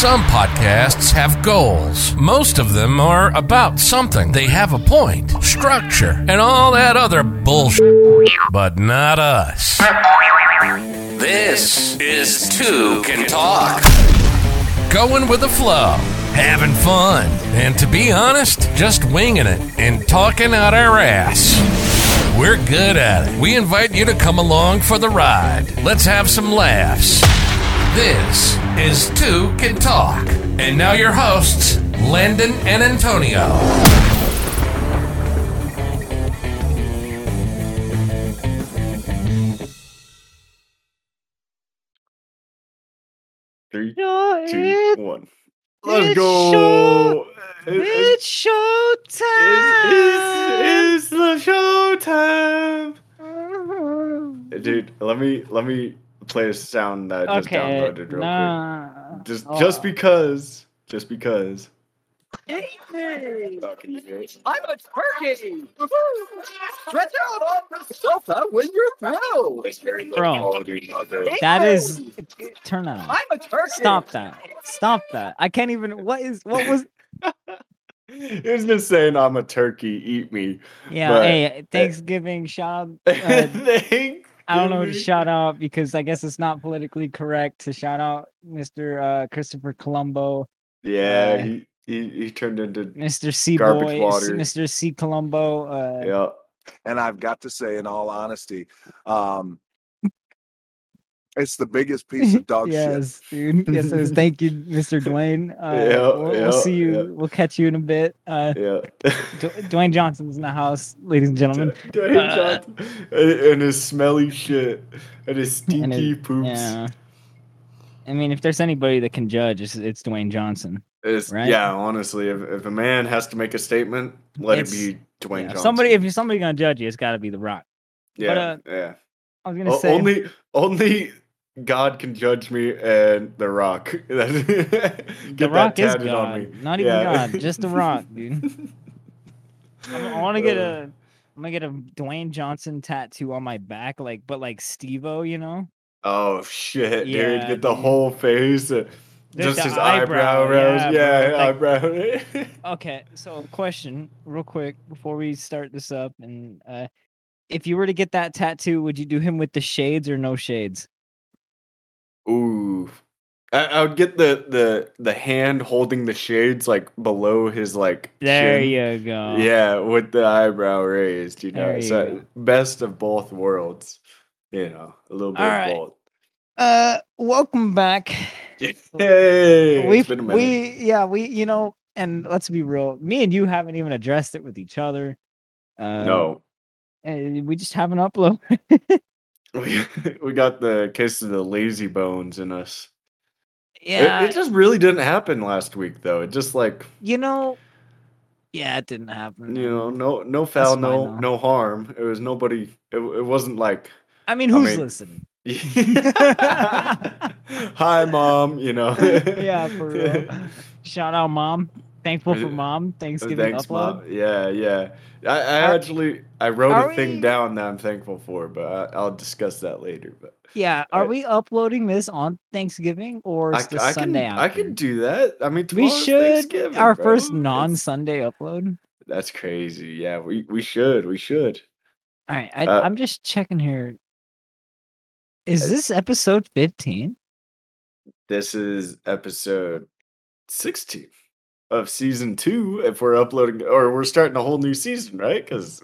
Some podcasts have goals. Most of them are about something. They have a point, structure, and all that other bullshit. But not us. This is Two Can Talk. Going with the flow, having fun, and to be honest, just winging it and talking out our ass. We're good at it. We invite you to come along for the ride. Let's have some laughs. This is Two Can Talk. And now your hosts, Landon and Antonio. Three, Yo, two, it- one. Let's it's go. show- It- it's showtime. it's, it's, it's the show time. Dude, let me let me play a sound that I just okay, downloaded real quick. Just Oh. just because. Just because. Hey, can you hear it? I'm a turkey. Stretch out on the sofa when you're through. It's very low Bro. quality, not very- That is turn on. I'm a turkey. Stop that. Stop that. I can't even. What is? What was? It's just saying I'm a turkey, eat me. Yeah. But- hey, Thanksgiving shout. out, Uh, Thank I don't know to shout out because I guess it's not politically correct to shout out Mr. Uh, Christopher Colombo, Yeah, Uh, he, he he turned into Mr. C Boy. Mr. C Colombo. Uh, yeah. and I've got to say, in all honesty, um, it's the biggest piece of dog shit. yes, dude. Yes, it is. Thank you, Mr. Dwayne. Uh, Yeah, we'll, we'll see you. yeah. We'll catch you in a bit. Uh, Yeah. Dwayne Johnson's in the house, ladies and gentlemen. Dwayne Uh, Johnson and, and his smelly shit and his stinky And it- poops. Yeah. I mean, if there's anybody that can judge, it's, it's Dwayne Johnson. It's- Right? Yeah, honestly, if, if a man has to make a statement, let It's- it be Dwayne Yeah, Johnson. Somebody, if somebody gonna judge you, it's got to be The Rock. yeah, uh, yeah. I was gonna O- say only only God can judge me and The Rock. Get The Rock is God, not even God, just The Rock, dude. I'm- want to get Uh, a, I'm gonna get a Dwayne Johnson tattoo on my back, like, but like Steve-O, you know? Oh shit, dude! Yeah, Get the dude. whole face, uh, There's just his eyebrow, eyebrow, yeah, Yeah, bro, eyebrow. Okay, so question, real quick, before we start this up, and uh, if you were to get that tattoo, would you do him with the shades or no shades? Ooh, I, I would get the the the hand holding the shades like below his like. There chin. you go. Yeah, with the eyebrow raised, you know. You so go. best of both worlds. You know, a little bit All of both. Uh, welcome back. Hey, we it's been a minute. we yeah we you know, and let's be real, me and you haven't even addressed it with each other. Uh, no, and we just haven't uploaded. we we got the case of the lazy bones in us. It- yeah, it, just really didn't happen last week, though. It just like you know, yeah, it didn't happen. you know, no no foul, no no harm. It was nobody. It, it wasn't like. I mean, I who's mean- listening? Hi, mom. You know. yeah, for real. Shout out, mom. Thankful for mom. Thanksgiving Thanks, upload. mom. Yeah, yeah. I, I Are- actually I wrote a thing we- down that I'm thankful for, but I, I'll discuss that later. But Yeah, are I- we uploading this on Thanksgiving or I, it's I Sunday can after? I can do that. I mean, We should Thanksgiving, our bro. first non-Sunday upload. That's crazy. Yeah, we we should we should. All right, I, Uh, I'm just checking here. Is this episode 15? This is episode 16 of season two. If we're uploading, or we're starting a whole new season, right? Because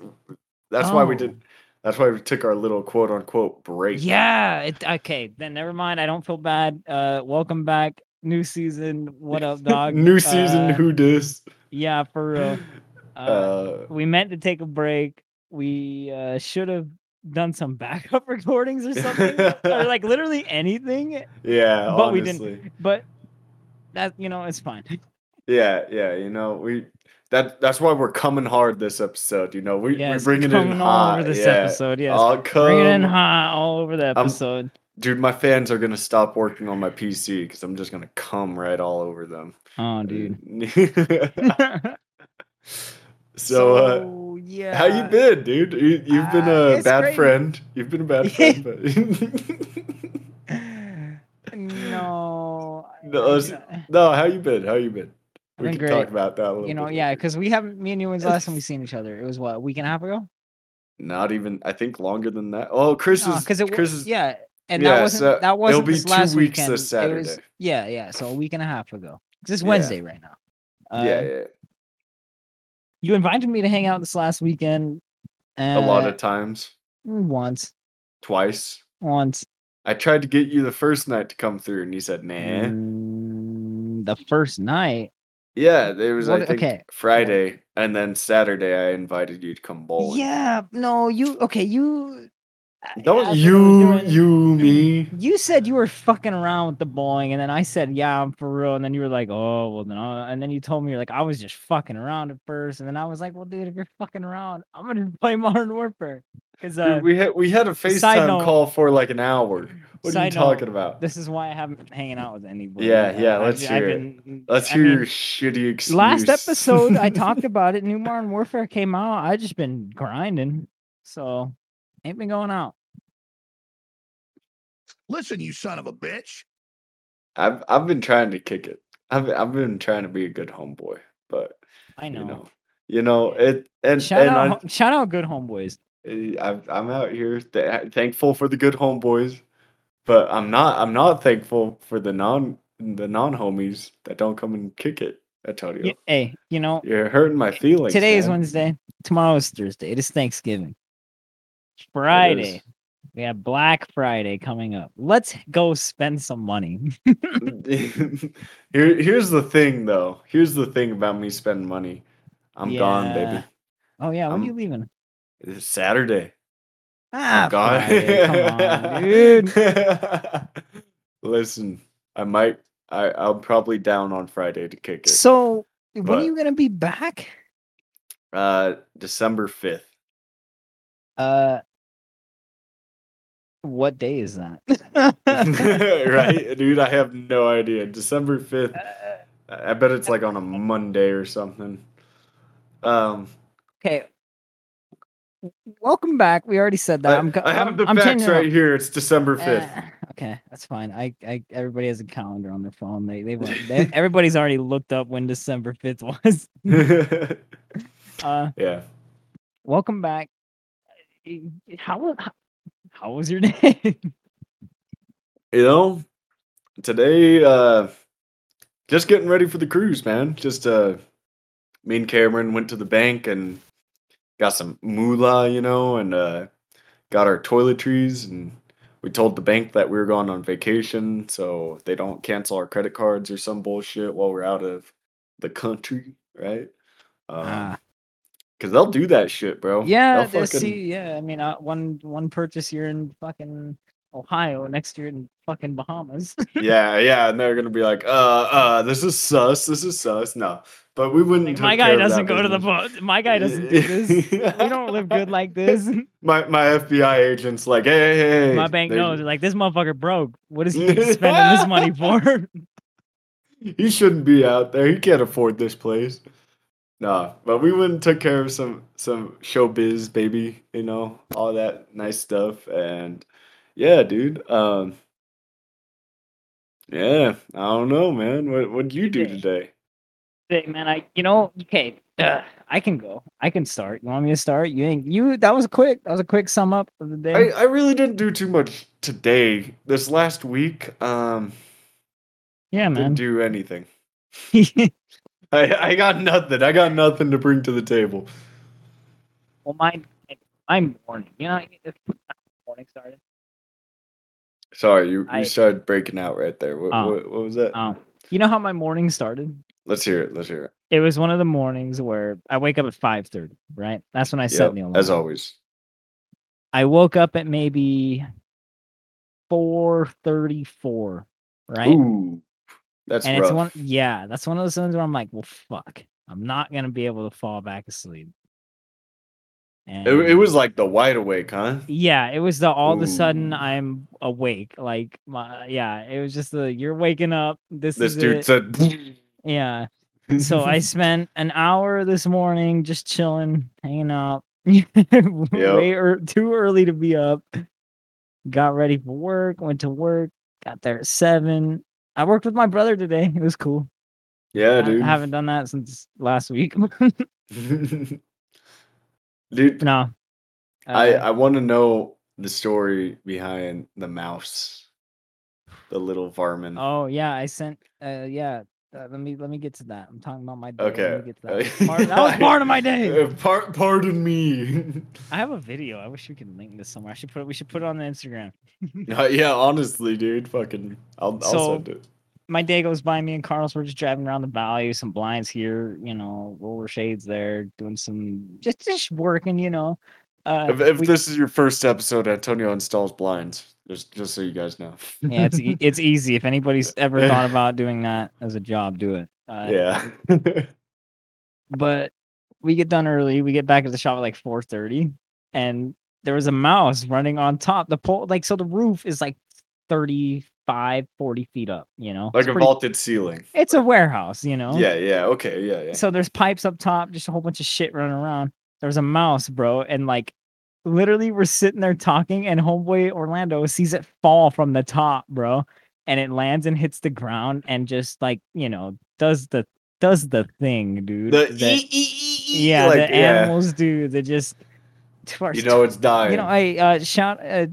that's why we Oh. did. That's why we took our little quote unquote break. Yeah. It, okay, then never mind. I don't feel bad. Uh, welcome back, new season. What up, dog? new season. Uh, who dis? Yeah, for real. Uh, Uh, we meant to take a break. We uh, should have done some backup recordings or something, or like literally anything. yeah, but we didn't. But that you know, it's fine. Yeah, yeah, you know, we that that's why we're coming hard this episode. You know, we Yes, we bring it in all hot. over this yeah. episode. Yes, I'll bring it in hot all over the I'm- episode. Dude, my fans are gonna stop working on my PC because I'm just gonna come right all over them. oh, dude. so, uh, yeah, how you been, dude? You, you've been Uh, a it's bad great. friend. You've been a bad friend, but no, No, let's- Uh, no, how you been? How you been? We can talk about that a little you know, bit yeah, because we haven't. Me and you. When's the last time we seen each other? It was what a week and a half ago. Not even. I think longer than that. Oh, Chris is. because it Chris was is. yeah, and yeah, that wasn't so that it'll wasn't be this two last weeks weekend. this It was, yeah, yeah. So a week and a half ago It's Yeah. Wednesday right now. Uh, yeah, yeah. You invited me to hang out this last weekend. A lot uh, of times, once, twice. once. I tried to get you the first night to come through, and you said, "Nah." Mm, the first night. Yeah, there was I think okay. Friday, and then Saturday I invited you to come bowling. Yeah, no, you okay? You Don't after you, doing- you, me. You said you were fucking around with the bowling, and then I said, "Yeah, I'm for real." And then you were like, "Oh, well, then," i and then you told me you're like, "I was just fucking around at first. and then I was like, "Well, dude, if you're fucking around, I'm gonna play Modern Warfare." Because uh, we had we had a FaceTime note- call for like an hour. What are you Side note, talking about? this is why I haven't been hanging out with anybody. Yeah, Uh, yeah, let's ju- hear it. Let's I hear mean, your shitty excuse. last episode I talked about it. New Modern Warfare came out. I just been grinding, so ain't been going out. Listen, you son of a bitch. I've I've been trying to kick it. I've I've been trying to be a good homeboy, but I know. you know, you know it. And shout and out, I, shout out, good homeboys. I'm I'm out here th- thankful for the good homeboys, but I'm not I'm not thankful for the non the non homies that don't come and kick it. I tell you, Hey, you know, you're hurting my feelings. today is. Wednesday. Tomorrow is Thursday. It is Thanksgiving. Friday. We have Black Friday coming up. Let's go spend some money. Here here's the thing though. Here's the thing about me spending money. I'm gone, baby. Oh yeah, when I'm- are you leaving? It's Saturday. Ah, I'm come on, dude. Listen, I might I I'll probably down on Friday to kick it. So when But- are you gonna be back? Uh December 5th. Uh, what day is that? right, dude. I have no idea. December fifth. Uh, I bet it's like on a Monday or something. Um, okay. Welcome back. We already said that. I, I'm, I have I'm- the I'm facts right up. here. It's December fifth. Uh, okay, that's fine. I, I, everybody has a calendar on their phone. They, they, they everybody's already looked up when December fifth was. Uh, yeah. welcome back. Y- y- How, how, how was your day? You know, today, uh, just getting ready for the cruise, man. Just uh, me and Cameron went to the bank and got some moolah, you know, and uh, got our toiletries and we told the bank that we were going on vacation so they don't cancel our credit cards or some bullshit while we're out of the country, right? Um, Ah. Cause they'll do that shit, bro. yeah, They'll they see, yeah. I mean, uh, one one purchase here in fucking Ohio, next year in fucking Bahamas. yeah, yeah, and they're gonna be like, uh, uh, this is sus, this is sus. No, but we wouldn't. Like, my guy doesn't go to the boat. My guy doesn't do this. we don't live good like this. My my FBI agent's like, hey, hey, hey. My bank they- knows. Like this motherfucker broke. What is he spending this money for? He shouldn't be out there. He can't afford this place. Nah, but we went and took care of some some showbiz, baby. You know, all that nice stuff, and yeah, dude. Um, yeah, I don't know, man. What what'd you do today? Hey, man, I you know okay. Uh, I can go. I can start. You want me to start? You ain't you. That was quick. That was a quick sum up of the day. I I really didn't do too much today. This last week, um, yeah, didn't man. do anything. I I got nothing. I got nothing to bring to the table. well, my my morning. You know, morning started. Sorry, you, you I- started breaking out right there. What, Oh. what, what was that? Um, you know how my morning started? Let's hear it. Let's hear it. It was one of the mornings where I wake up at five thirty. Right, that's when I set the alarm. as always. I woke up at maybe four thirty four. Right. Ooh, that's and rough. it's one yeah that's one of those ones where i'm like well fuck i'm not gonna be able to fall back asleep and it, it was like the wide awake, huh? yeah it was the all of a sudden i'm awake like my yeah it was just the you're waking up this, This is dude it. said. yeah so i spent an hour this morning just chilling hanging out way or too early to be up got ready for work went to work got there at seven I worked with my brother today. It was cool. Yeah, I- dude. I haven't done that since last week. dude, no. I Uh, I want to know the story behind the mouse, the little varmint. Oh yeah, I sent. Uh, yeah. Uh, let me let me get to that. I'm talking about my day. Okay. Let me get to that. That was part, that was part of my day. Uh, par- pardon me. I have a video. I wish we could link this somewhere. I should put. it- We should put it on the Instagram. Uh, yeah, honestly, dude, fucking, I'll, I'll So- send it. my day goes by. Me and Carlos were just driving around the valley, some blinds here, you know, roller shades there, doing some just just working, you know. Uh, If, if we- this is your first episode, Antonio installs blinds. Just, just so you guys know. yeah, it's e- it's easy. If anybody's ever thought about doing that as a job, do it. Uh, yeah. But we get done early. We get back at the shop at like four thirty, and there was a mouse running on top. The pole, like, so the roof is like 35, 40 feet up. You know, like It's a pretty- vaulted ceiling. It's a warehouse, you know. Yeah, yeah, okay, yeah, yeah. So there's pipes up top, just a whole bunch of shit running around. There was a mouse, bro, and like literally we're sitting there talking, and homeboy Orlando sees it fall from the top, bro, and it lands and hits the ground and just like you know does the does the thing, dude. the that- e- e- e- e- yeah, like, the animals do. They just You know it's dying. you know, I uh, shout, uh,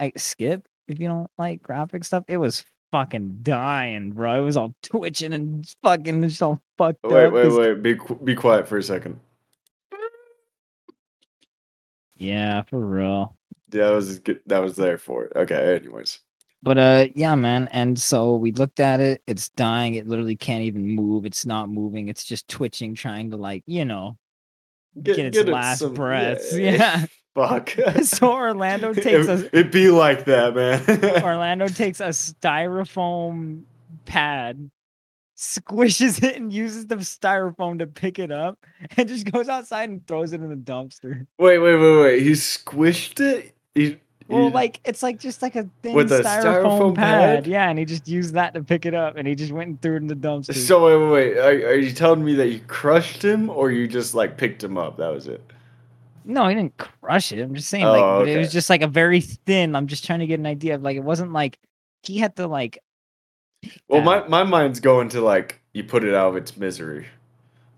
I skip if you don't like graphic stuff. It was fucking dying, bro. It was all twitching and fucking just all fucked wait, up. wait, wait. Wait. Be be quiet for a second. Yeah, for real. Yeah, that was good. That was there for it. Okay. Anyways. But uh, yeah, man. And so we looked at it. It's dying. It literally can't even move. It's not moving. It's just twitching, trying to like, you know, get, its last breaths. Yeah. Fuck. so Orlando takes it, us. It be like that, man. Orlando takes a styrofoam pad, squishes it, and uses the styrofoam to pick it up, and just goes outside and throws it in the dumpster. wait, wait, wait, wait. He squished it. He, Well, he- like it's like just like a thin With a styrofoam, styrofoam pad. pad? Yeah, and he just used that to pick it up, and he just went and threw it in the dumpster. So wait, wait, wait. Are, are you telling me that you crushed him, or you just like picked him up? That was it. no, he didn't crush it. I'm just saying, like Oh, but it was just like a very thin. I'm just trying to get an idea of like it wasn't like he had to like. Well, my my mind's going to like you put it out of its misery.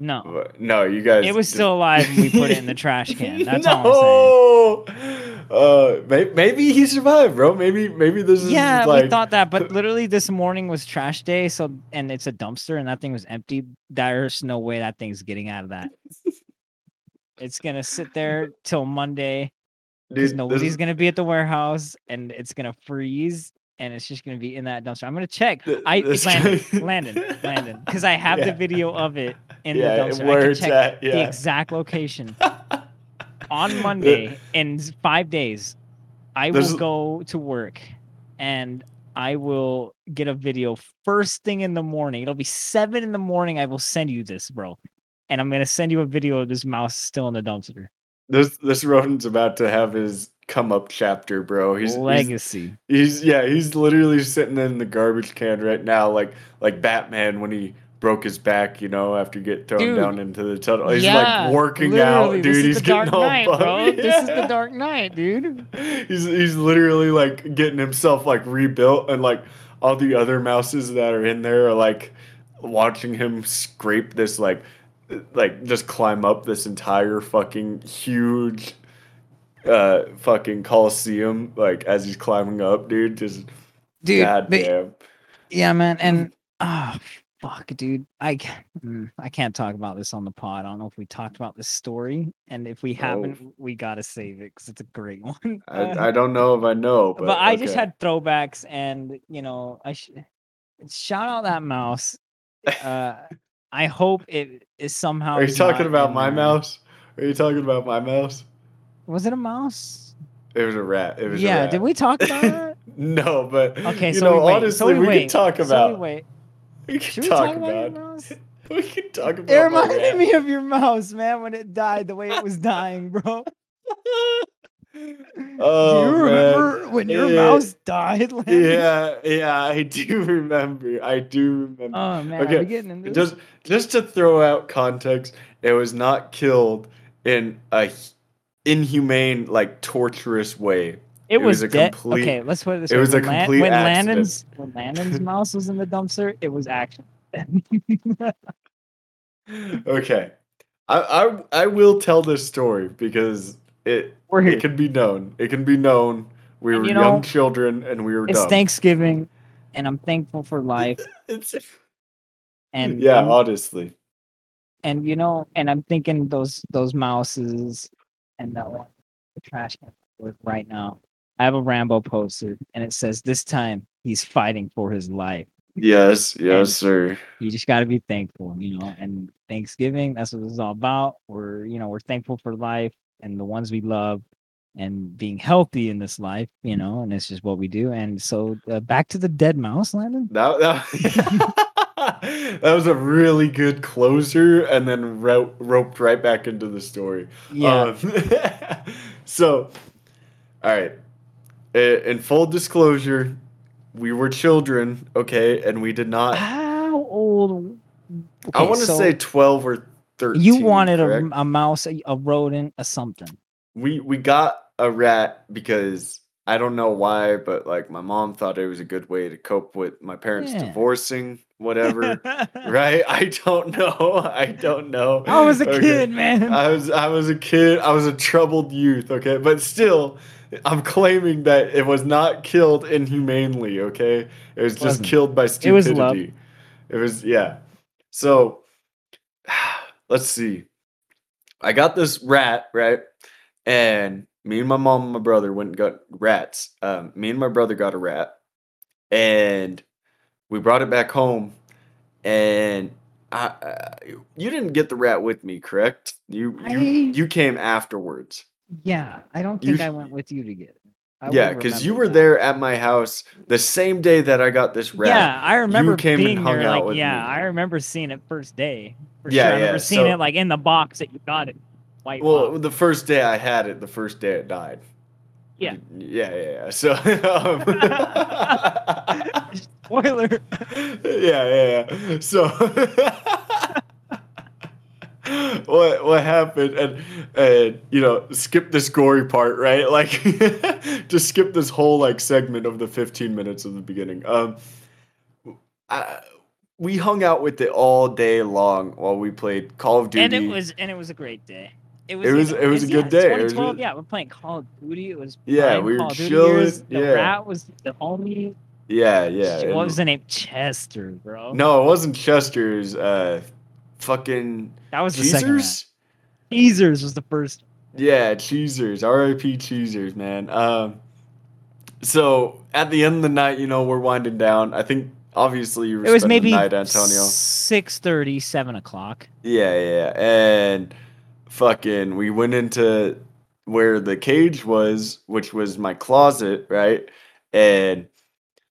No, But no, you guys. it was just- still alive, and we put it in the trash can. That's all I'm saying. no! Uh, maybe, maybe he survived, bro. Maybe maybe this is Yeah, like we thought that, but literally this morning was trash day, so and it's a dumpster, and that thing was empty. There's no way that thing's getting out of that. it's gonna sit there till Monday dude, nobody's this, gonna be at the warehouse, and it's gonna freeze, and it's just gonna be in that dumpster. I'm gonna check. th- I Landon, Landon, Landon, because I have the video of it in yeah, the dumpster. I where can check at, the yeah. exact location on Monday in five days, I There's- will go to work and I will get a video first thing in the morning. It'll be seven in the morning. I will send you this, bro. And I'm gonna send you a video of this mouse still in the dumpster. This this rodent's about to have his come up chapter, bro. He's he's, Legacy. he's yeah, he's literally sitting in the garbage can right now, like like Batman when he broke his back, you know, after get thrown Dude, down into the tunnel. He's yeah, like working out, this dude. is He's the Dark getting all Knight, buff- bro. This is the Dark Knight, dude. he's he's literally like getting himself like rebuilt and like all the other mouses that are in there are like watching him scrape this like like just climb up this entire fucking huge uh fucking coliseum like as he's climbing up dude just Dude, god they- damn Yeah, man, and oh fuck, dude, I mm, I can't talk about this on the pod. I don't know if we talked about this story, and if we haven't, we gotta save it because it's a great one. I, I don't know if i know but, but, I just had throwbacks, and you know, I sh- shout out that mouse. Uh, I hope it is somehow. are you talking about my mouse are you talking about my mouse Was it a mouse? it was a rat it was a Yeah, did we talk about that? no but Okay, you so know we honestly so we, we can talk so about we wait. we can Should we talk talk about your mouse? We can talk about. It reminded me of your mouse, man, when it died, the way it was dying, bro. Oh, Do you man. remember when your Yeah. mouse died? Landon? Yeah, yeah, I do remember. I do remember. Oh man, Okay, getting into this? just, just to throw out context, it was not killed in a inhumane, like torturous way. It, was, was a dead. complete- okay, let's put it this it way. was a when Lan- complete when accident. Landon's when Landon's mouse was in the dumpster, it was action. okay. I, I I will tell this story because it We're here. it can be known. It can be known. We And were you young children and we were It's dumb. Thanksgiving, and I'm thankful for life. It's- And yeah, I'm- honestly. and you know, and I'm thinking those those mouses and that one, the trash can with right now. I have a Rambo poster, and it says, "This time he's fighting for his life." Yes, yes, And- sir. You just got to be thankful, you know. And Thanksgiving, that's what it's all about. We're, you know, we're thankful for life and the ones we love, and being healthy in this life, you know. And it's just what we do. And so, uh, back to the dead mouse, Landon. That, that, that was a really good closer and then ro- roped right back into the story. Yeah. Um, so, all right. In full disclosure, we were children, okay, and we did not. How old? I want to so- say twelve or thirteen. you wanted a, correct? a mouse, a, a rodent, a something. we we got a rat because I don't know why, but like my mom thought it was a good way to cope with my parents Yeah. divorcing, whatever. right? I don't know. I don't know. I was a Okay. kid, man. I was I was a kid. I was a troubled youth. Okay, but still, I'm claiming that it was not killed inhumanely. Okay, it was just Wasn't. killed by It stupidity. was love. It was yeah. So let's see. I got this rat right, and me and my mom and my brother went and got rats. Um, me and my brother got a rat, and we brought it back home, and I, uh, you didn't get the rat with me, correct? You you, I- you came afterwards. yeah, I don't You think I went with you to get it. I yeah, because you were that. there at my house the same day that I got this rat. Yeah, I remember came and being hung there. out Like, yeah, me. I remember seeing it first day. For Yeah, sure. I yeah, remember seeing so- it like in the box that you got it. White Well, box. the first day I had it, the first day it died. Yeah. Yeah, yeah, yeah. So, um, Spoiler. yeah, yeah, yeah. So, what what happened? And and you know, skip this gory part, right? Like, just skip this whole like segment of the fifteen minutes of the beginning. Um, I, we hung out with it all day long while we played Call of Duty. and it was and it was a great day. It was It was- it was a good yeah, day. 2012, really- yeah, we're playing Call of Duty. It was Yeah, we were Call chilling, years. The yeah. rat was the homie. yeah, yeah. What was the name? Chester, bro. No, it wasn't Chester's. Uh, fucking that was the second rat. Cheezers. Was the first. Yeah, Cheezers. R.I.P. Cheezers, man. Um, so at the end of the night, you know, we're winding down. I think obviously you were It was maybe the night, Antonio. six thirty, seven o'clock. Yeah, yeah, and fucking, we went into where the cage was, which was my closet, right? And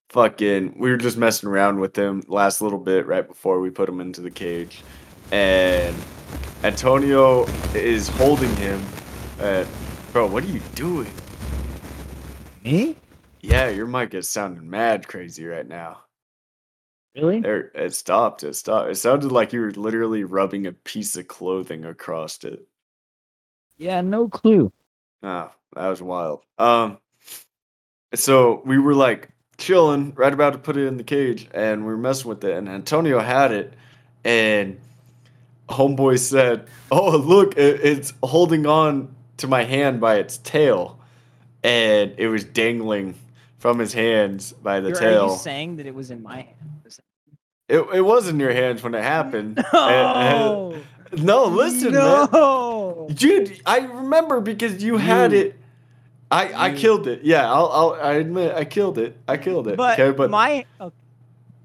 fucking, we were just messing around with him last little bit right before we put him into the cage, and Antonio is holding him. Uh, bro, what are you doing? Me? Yeah, your mic is sounding mad crazy right now. Really? There, it stopped. It stopped. It sounded like you were literally rubbing a piece of clothing across it. Yeah, no clue. Oh, that was wild. Um, so we were like chilling, right about to put it in the cage, and we were messing with it. And Antonio had it, and homeboy said, "Oh, look, it, it's holding on to my hand by its tail, and it was dangling from his hands by the You're- tail. saying that it was in my hand? It, it was in your hands when it happened. And- and- No. no, listen, man. Dude, I remember because you had it. I I killed it. Yeah, I'll, I'll I admit I killed it. I killed it. But, okay, but my okay,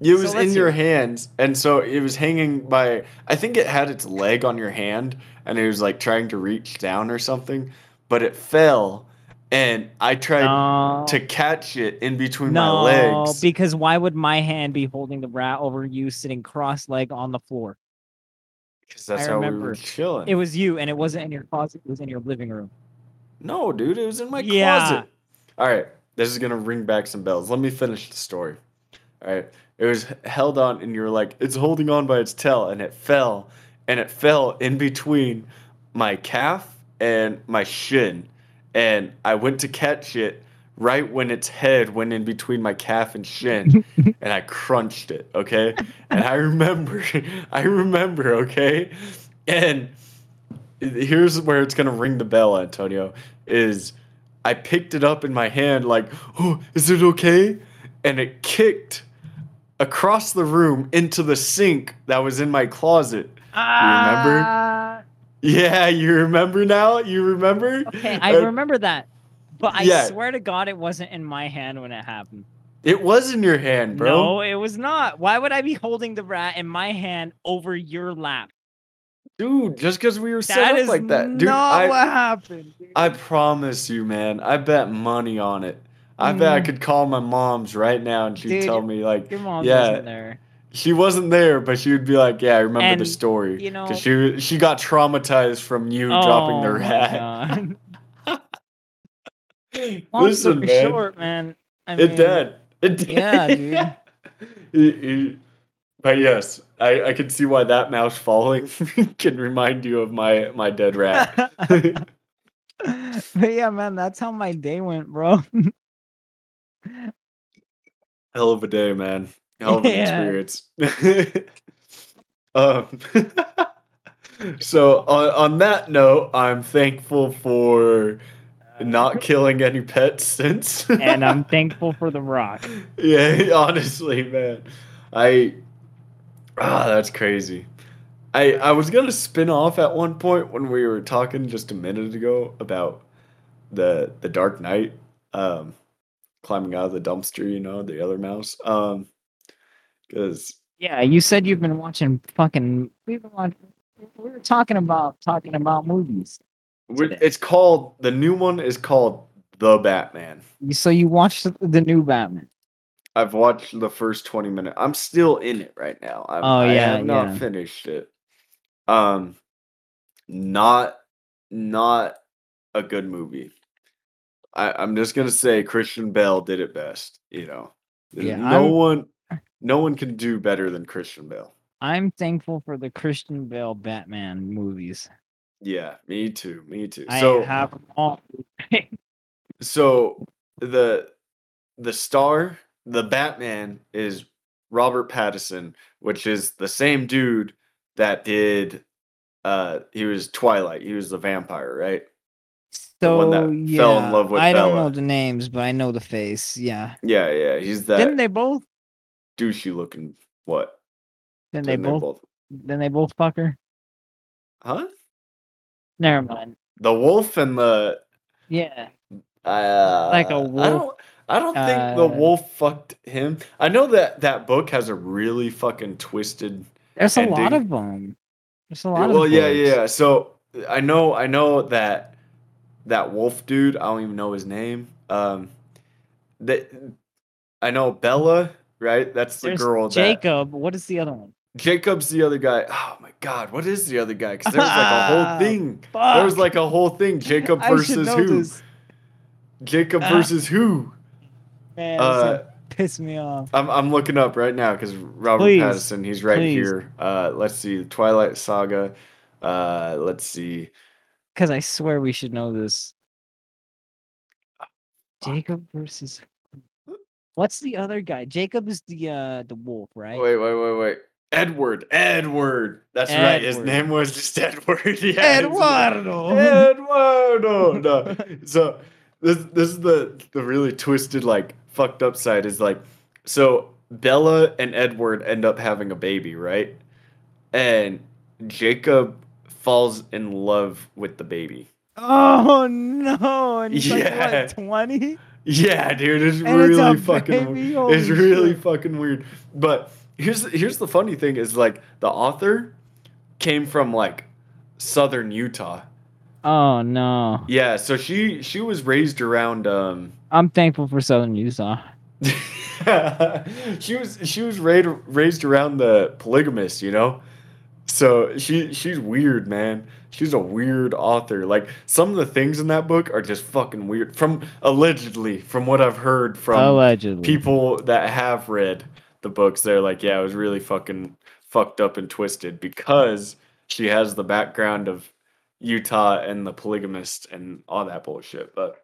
it was let's in your hands, and so it was hanging by. I think it had its leg on your hand, and it was like trying to reach down or something, but it fell, and I tried no, to catch it in between no, my legs. because why would my hand be holding the rat over you sitting cross-leg on the floor? Because that's I how we remember. were chilling. It was you, and it wasn't in your closet. It was in your living room. No, dude, it was in my Yeah. closet. All right, this is gonna ring back some bells. Let me finish the story. All right, it was held on, and you're like, it's holding on by its tail, and it fell, and it fell in between my calf and my shin, and I went to catch it right when its head went in between my calf and shin, and I crunched it. Okay, and I remember, I remember. Okay, and here's where it's gonna ring the bell, Antonio. Is I picked it up in my hand like, oh, is it okay? And it kicked across the room into the sink that was in my closet. remember? Ah, Yeah, you remember now? You remember? Okay, I Uh, remember that. But I yeah. swear to God, it wasn't in my hand when it happened. It was in your hand, bro. No, it was not. Why would I be holding the rat in my hand over your lap? Dude, just because we were set That up like that. Dude, not I, what happened. dude. I promise you, man. I bet money on it. I bet I Mm. could call my mom's right now and she'd Dude, tell me, like, Your mom yeah. wasn't there. she wasn't there, but she would be like, yeah, I remember the story. you know- Because she, she got traumatized from you dropping the Oh rat. Listen, story man. short, man. I It mean, did. It did. Yeah, dude. It- it- but yes, I, I can see why that mouse falling can remind you of my my dead rat. but yeah, man, that's how my day went, bro. Hell of a day, man. Hell of an Yeah. experience. um, so on, on that note, I'm thankful for not killing any pets since. and I'm thankful for the rock. yeah, honestly, man. I ah, that's crazy. I I was gonna spin off at one point when we were talking just a minute ago about the the Dark Knight, um, climbing out of the dumpster. You know, the other mouse. Um, because Yeah, you said you've been watching fucking. We've been watching. We were talking about talking about movies. today. it's called the new one is called the Batman. So you watched the new Batman. I've watched the first 20 minutes. I'm still in it right now. I'm, Oh, I yeah, have not yeah. finished it. Um, not not a good movie. I, I'm just gonna say Christian Bale did it best. You know, Yeah, no I'm- one, no one can do better than Christian Bale. I'm thankful for the Christian Bale Batman movies. Yeah, me too. Me too. I so have them all. so the the star the batman is robert pattinson which is the same dude that did uh he was twilight he was the vampire right The So one that yeah, fell in love with I don't know the names, but I know the face. Yeah. yeah yeah he's that Didn't they both? douchey looking what Didn't they Didn't both? Then they both fuck her. huh Never mind. the wolf and the Yeah. uh Like a wolf, don't i don't think the uh, wolf fucked him i know that that book has a really fucking twisted There's a lot of them. There's a lot of well, yeah, yeah. So I know, I know that that wolf dude. I don't even know his name. Um, that I know Bella, right? That's the There's girl. That, Jacob. What is the other one? Jacob's the other guy. Oh my God, what is the other guy? Because there was like a whole thing. There was like a whole thing. Jacob versus who? this. Jacob Ah. versus who? Man, Uh, piss me off. I'm I'm looking up right now because Robert Please, Pattinson. He's right please. here. Uh, let's see, The Twilight Saga. Uh, let's see. Because I swear we should know this. Jacob versus. What's the other guy? Jacob is the uh the wolf, right? Wait, wait, wait, wait. Edward. Edward. That's right. His name was just Edward. yeah, Eduardo. Eduardo. No. So this this is the the really twisted, like fucked up side is like so Bella and Edward end up having a baby, right? And Jacob falls in love with the baby. Oh no! And he's Yeah. like twenty? Yeah, dude, it's And really a fucking baby? it's really shit. fucking weird. But here's here's the funny thing is like the author came from like southern Utah. Oh no! Yeah, so she she was raised around um I'm thankful for Southern Utah. she was she was raised raised around the polygamists, you know? So she she's weird, man. She's a weird author. Like some of the things in that book are just fucking weird. From allegedly, from what I've heard from Allegedly. people that have read the books, they're like, yeah, it was really fucking fucked up and twisted because she has the background of Utah and the polygamist and all that bullshit. But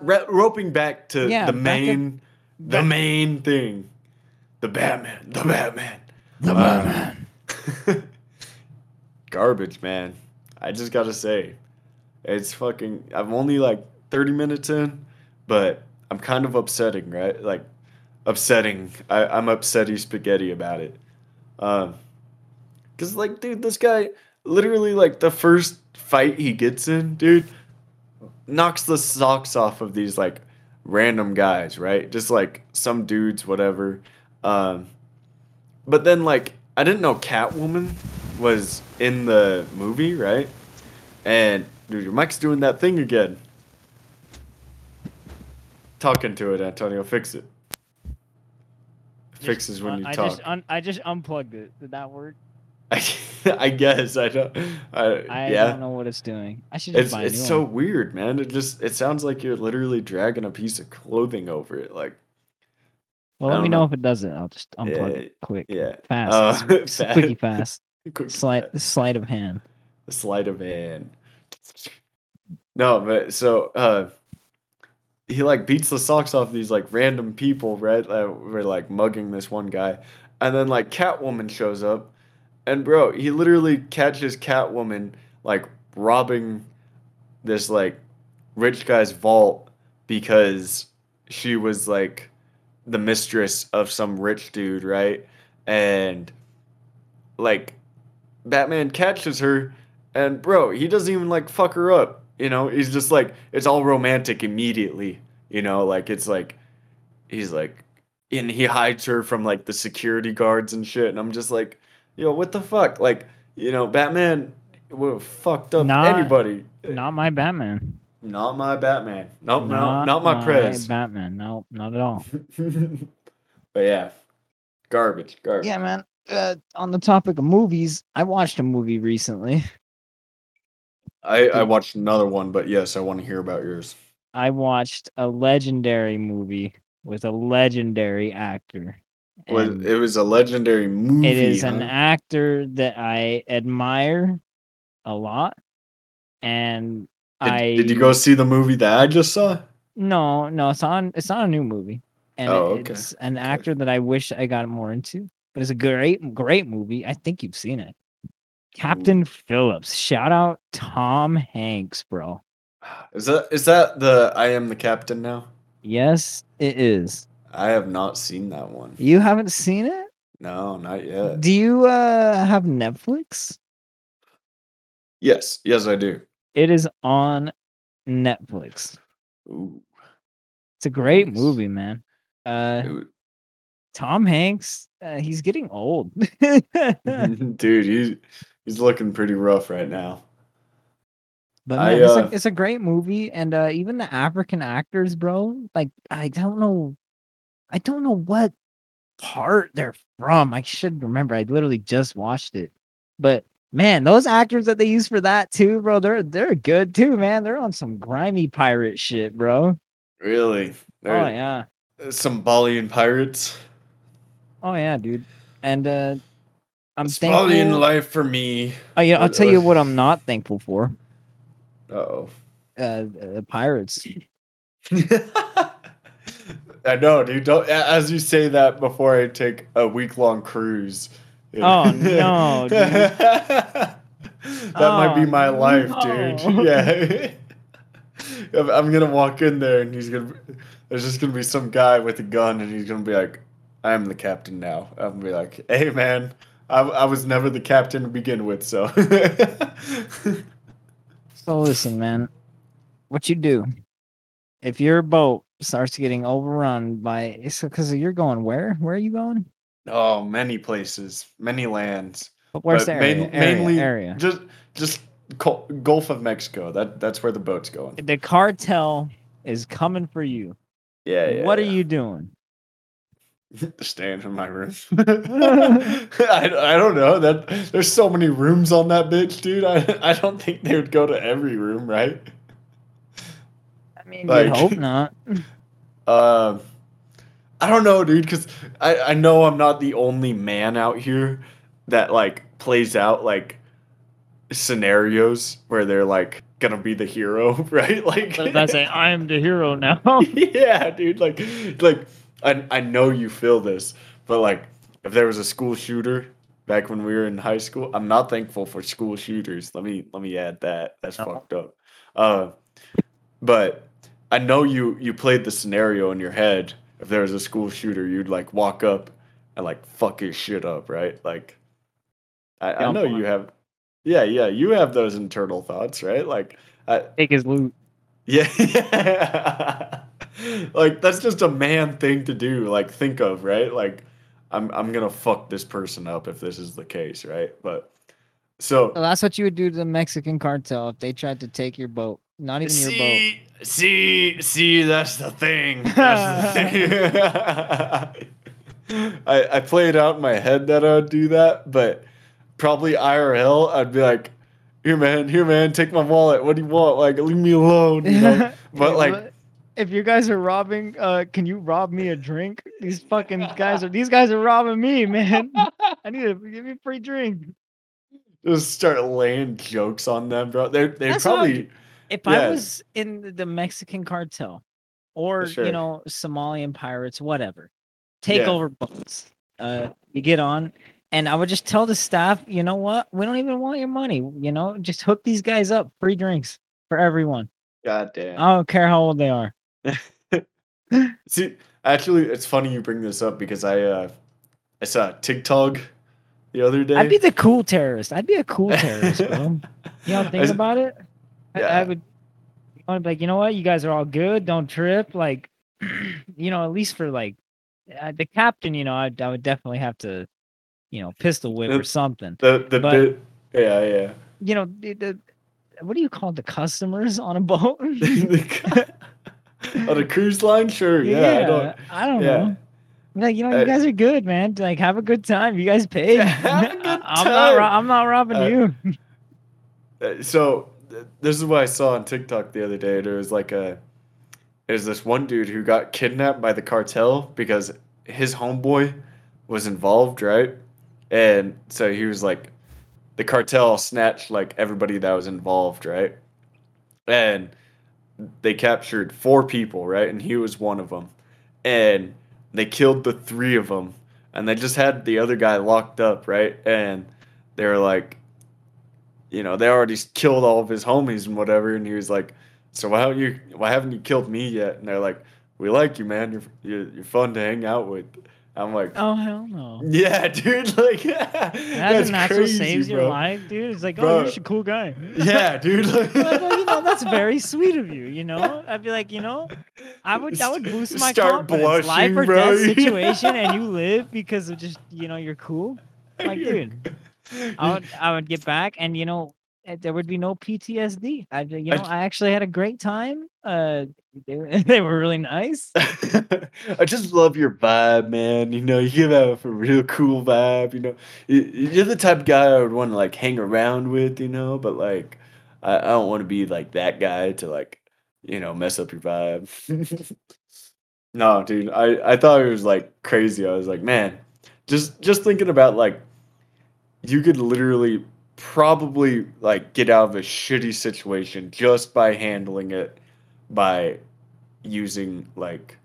Ra- roping back to Yeah, the back up- main, the main thing, the Batman, the Batman, The Um, Batman. garbage, man. I just gotta say, it's fucking. I'm only like 30 minutes in, but I'm kind of upsetting, right? Like, upsetting. I, I'm upsetty spaghetti about it. Um, cause like, dude, this guy literally like the first fight he gets in, dude, knocks the socks off of these like random guys, right? Just like some dudes, whatever. Um, but then like I didn't know Catwoman was in the movie, right? And dude, your mic's doing that thing again. Talking to it, Antonio. Fix it. Fixes when you I talk. just un- I just unplugged it. Did that work? I, guess I don't. I, I yeah, don't know what it's doing. I should just it's buy a it's so weird, man. It just it sounds like you're literally dragging a piece of clothing over it. Like Well, let me know know. if it doesn't. I'll just unplug Yeah, it quick, yeah, fast, Uh, fast. quickie fast, quick sleight sleight of hand. the sleight of hand. No, but so uh he like beats the socks off these like random people, right? That were like mugging this one guy. And then like Catwoman shows up and bro, he literally catches Catwoman like robbing this like rich guy's vault because she was like the mistress of some rich dude, right? And like Batman catches her and bro, he doesn't even like fuck her up. You know, he's just like it's all romantic immediately. You know, like it's like he's like and he hides her from like the security guards and shit. And I'm just like, yo, what the fuck? Like, you know, Batman would have fucked up Not- anybody. Not my Batman. Not my Batman. Nope, no, not my Prez. Batman. No, not at all. but yeah, garbage, garbage. Yeah, man. Uh, on the topic of movies, I watched a movie recently. I, I watched another one, but yes, I want to hear about yours. I watched a legendary movie with a legendary actor. Was and it was a legendary movie? it is an actor that I admire a lot. And Did, I did you go see the movie that I just saw? No, no, it's on. It's not a new movie, and Oh, okay. it's an actor that I wish I got more into. But it's a great, great movie. I think you've seen it. Captain Phillips. Shout out Tom Hanks, bro. Is that is that the I am the captain now? Yes, it is. I have not seen that one. You haven't seen it? No, not yet. Do you uh have Netflix? Yes, yes, I do. It is on Netflix. Ooh, It's a great Nice. movie, man. Uh, Dude, Tom Hanks, uh, he's getting old. dude, he's he's looking pretty rough right now. But I, man, it's, uh, a, it's a great movie, and uh, even the African actors, bro. Like, I don't know, I don't know what part they're from. I should remember. I literally just watched it, but man, those actors that they use for that too, bro, they're they're good too, man. They're on some grimy pirate shit, bro. Really? Oh yeah, Somalian pirates. oh yeah, dude. And uh, I'm It's Balian life for me. Oh, yeah, I'll tell you what- I'm not thankful for. Uh oh. Uh, uh pirates. I know, dude. Don't as you say that before I take a week long cruise. You? Oh, no, dude. that might be Oh, my life, no. dude. Yeah. I'm- I'm gonna walk in there and he's gonna. There's just gonna be some guy with a gun and he's gonna be like, "I'm the captain now." I'm gonna be like, "Hey, man." I, I was never the captain to begin with, so. So listen, man, what you do if your boat starts getting overrun by it's because you're going where? Where are you going? Oh, many places, many lands. But where's But the area? main- area, mainly area? Just just Gulf of Mexico. That that's where the boat's going. The cartel is coming for you. Yeah, yeah. what are you doing? Staying in my room. I, I don't know. That there's so many rooms on that bitch, dude. I I don't think they would go to every room, right? I mean, Like- hope not. Um, I don't know, dude, because I I know I'm not the only man out here that like plays out like scenarios where they're like gonna be the hero, right? Like That's say I am the hero now. yeah, dude. Like, like I I know you feel this, but like if there was a school shooter back when we were in high school, I'm not thankful for school shooters. Let me let me add that. That's No. fucked up. Uh, but I know you you played the scenario in your head. If there was a school shooter, you'd like walk up and like fuck his shit up, right? Like, I, I know you have. Yeah, yeah, you have those internal thoughts, right? Like, I, Take his loot. yeah. like that's just a man thing to do, like think of, right? Like I'm I'm going to fuck this person up if this is the case, right? But so So that's what you would do to the Mexican cartel if they tried to take your boat. Not even your boat. see, see, see, that's the thing. That's the thing. I I play it out in my head that I would do that, but probably IRL, I'd be like, "Here, man, here, man, take my wallet. What do you want? Like, leave me alone." You know? But like, if you guys are robbing, uh, can you rob me a drink? These fucking guys are these guys are robbing me, man. I need to give me a free drink. just start laying jokes on them, bro. They're they That's what I'm probably If. I was in the- Mexican cartel, or Sure. you know Somalian pirates, whatever, take Yeah. over boats. Uh, you get on, and I would just tell the staff, you know what? We don't even want your money. You know, just hook these guys up, free drinks for everyone. God damn. I don't care how old they are. See, actually, it's funny you bring this up because I uh I saw TikTok the other day. I'd be the cool terrorist. I'd be a cool terrorist, bro. You know, think I about it. I, I would. I'd be like, you know what? You guys are all good. Don't trip. Like, you know, at least for like uh, the captain, you know, I, I would definitely have to, you know, pistol whip or Uh, something. the the but- bit. Yeah, yeah. You know, the, the what do you call the customers on a boat? On a cruise line, sure. Yeah, I don't. I don't yeah. know. Like, you know, Uh, you guys are good, man. Like, have a good time. You guys paid. Yeah, have a good I'm not. I'm not robbing Uh, you. Uh, so this is what I saw on TikTok the other day. There was like a, there's this one dude who got kidnapped by the cartel because his homeboy was involved, right? And so he was like, the cartel snatched like everybody that was involved, right? And they captured four people, right? And he was one of them. And they killed the three of them. And they just had the other guy locked up, right? And they were like, you know, they already killed all of his homies and whatever. And he was like, "So why don't you? Why haven't you killed me yet?" And they're like, "We like you, man. You're you're, you're fun to hang out with." I'm like, Oh hell no. "Yeah, dude. Like, that's what crazy, saves your life, dude. It's like, oh, Bro. you're a cool guy. Yeah, dude. Like, you know, that's very sweet of you. You know, I'd be like, you know, I would, I would boost my Start confidence. Life or bro. death situation, and you live because of just, you know, you're cool. Like, dude, I would, I would get back, and you know, eh, there would be no PTSD. I, you I know, j- I actually had a great time. Uh, they, were- they were really nice. I just love your vibe, man. You know, you have a real cool vibe. You know you're the type of guy I would want to like hang around with. You know, but like, I, I don't want to be like that guy to like, you know, mess up your vibe. no, dude, I I thought it was like crazy. I was like, man, just just thinking about like, you could literally probably like get out of a shitty situation just by handling it by using like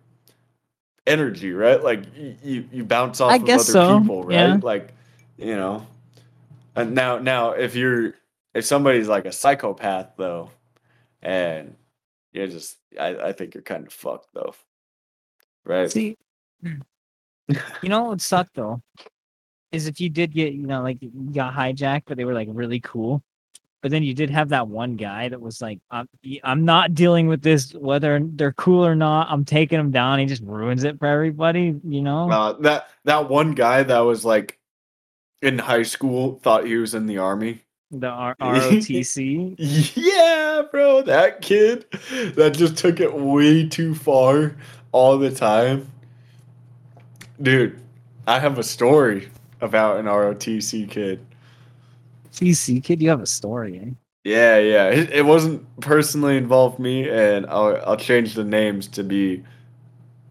energy, right? Like y- you you bounce off I of other so, people, right? yeah. Like you know. And now now if you're if somebody's like a psychopath though, and you're just I, I think you're kind of fucked though. Right? See, you know what would suck though, is if you did get, you know, like you got hijacked, but they were like really cool. But then you did have that one guy that was like, I'm, I'm not dealing with this, whether they're cool or not. I'm taking them down. He just ruins it for everybody, you know? Uh, that that one guy that was like in high school thought he was in the army. the R- ROTC. Yeah, bro, that kid that just took it way too far all the time. Dude, I have a story about an ROTC kid. TC kid, you have a story, eh? Yeah, yeah. It, it wasn't personally involved me, and I'll I'll change the names to be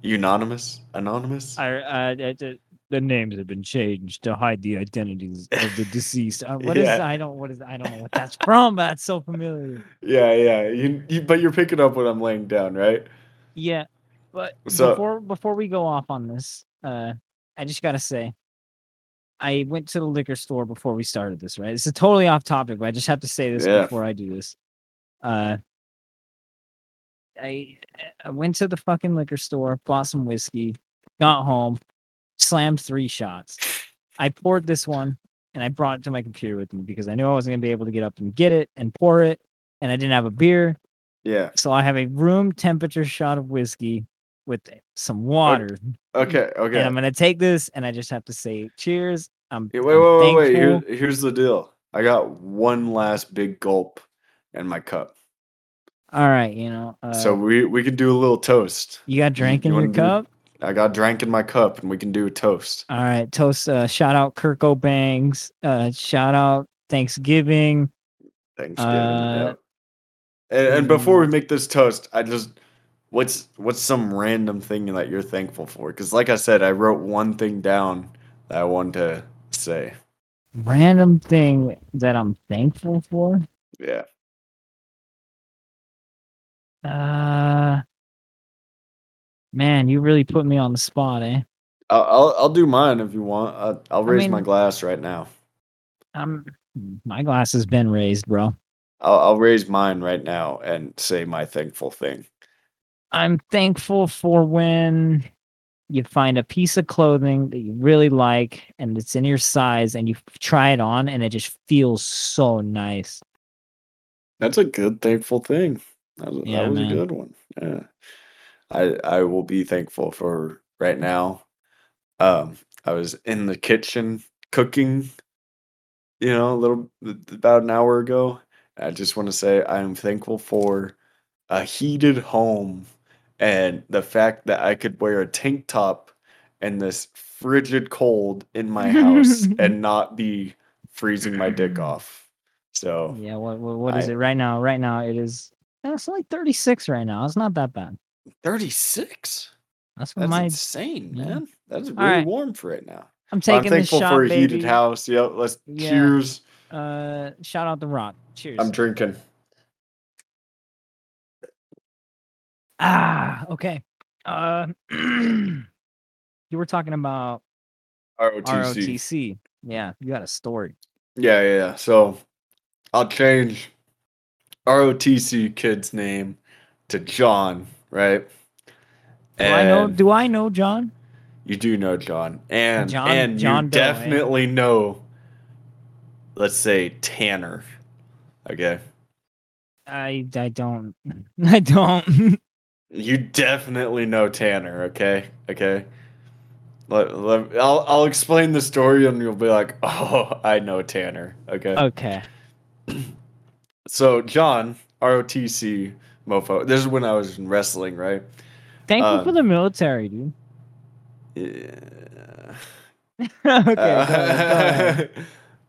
unanimous, anonymous. I, uh, d- the names have been changed to hide the identities of the deceased. Uh, what is Yeah. I don't what is I don't know what that's from. But that's so familiar. Yeah, yeah. You, you, but you're picking up what I'm laying down, right? Yeah, but So- before before we go off on this, uh, I just gotta say, I went to the liquor store before we started this. Right, it's a totally off topic, but I just have to say this Yeah. before I do this. Uh, I I went to the fucking liquor store, bought some whiskey, got home, slammed three shots. I poured this one and I brought it to my computer with me because I knew I wasn't gonna be able to get up and get it and pour it, and I didn't have a beer. Yeah. So I have a room temperature shot of whiskey with some water. Okay. Okay. And I'm gonna take this and I just have to say cheers. I'm Yeah, wait, I'm wait, wait, wait. Here, here's the deal. I got one last big gulp in my cup, All right, you know. Uh, so we we can do a little toast. you got drink you in your wanna do- cup. I got drank in my cup, and we can do a toast. All right, toast. Uh, shout out Kirk O'Bangs. Uh, shout out Thanksgiving. Thanksgiving. Uh, yeah. And, and before we mm. make this toast, I just what's what's some random thing that you're thankful for? Because like I said, I wrote one thing down that I wanted to say. Random thing that I'm thankful for. Yeah. Uh, man, you really put me on the spot, eh? I'll I'll, I'll do mine if you want. I'll, I'll I raise my glass right now. I'm. My glass has been raised, bro. I'll, I'll raise mine right now and say my thankful thing. I'm thankful for when you find a piece of clothing that you really like and it's in your size and you try it on and it just feels so nice. That's a good thankful thing. That was, Yeah, that was a good one. Yeah. I I will be thankful for right now. Um I was in the kitchen cooking, you know, a little about an hour ago. I just want to say I am thankful for a heated home and the fact that I could wear a tank top in this frigid cold in my house and not be freezing my dick off. So Yeah, what what, what is I- it right now? Right now it is it's like 36 right now. It's not that bad. 36. That's what That's my insane, yeah. man. That's really right. warm for right now. I'm But I'm taking thankful shot, for a baby. heated house. Yep. Let's Yeah. cheers. Uh, shout out the rock. Cheers. I'm drinking. Ah, okay. Uh, you were talking about ROTC. ROTC. Yeah, you got a story. Yeah, yeah, yeah. So I'll change ROTC kid's name to John, right? Do I know? Do I know John? you do know John. And John- and John you eh? definitely know let's say Tanner. Okay. I I don't. I don't. You definitely know Tanner, okay? Okay. Let, let, I'll I'll explain the story and you'll be like, "Oh, I know Tanner." Okay. okay. So, John, ROTC mofo. This is when I was in wrestling, right? Thank you for Um, the military, dude. Yeah. okay. go go.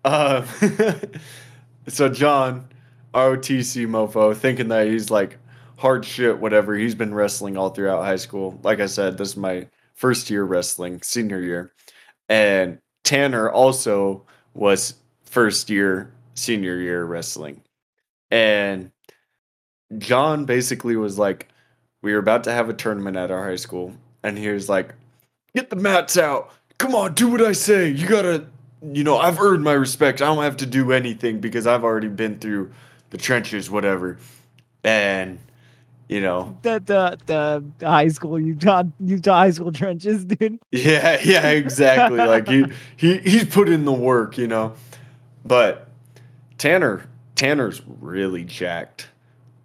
Uh, so John, ROTC mofo, thinking that he's like hard shit, whatever. He's been wrestling all throughout high school. Like I said, this is my first year wrestling, senior year. And Tanner also was first year, senior year wrestling. And John basically was like, we were about to have a tournament at our high school. And he was like, get the mats out. Come on, do what I say. You gotta, you know, I've earned my respect. I don't have to do anything because I've already been through the trenches, whatever. And, you know, The, the the the high school Utah Utah high school trenches, dude. yeah, yeah, exactly. like he he he's put in the work, you know. But Tanner Tanner's really jacked.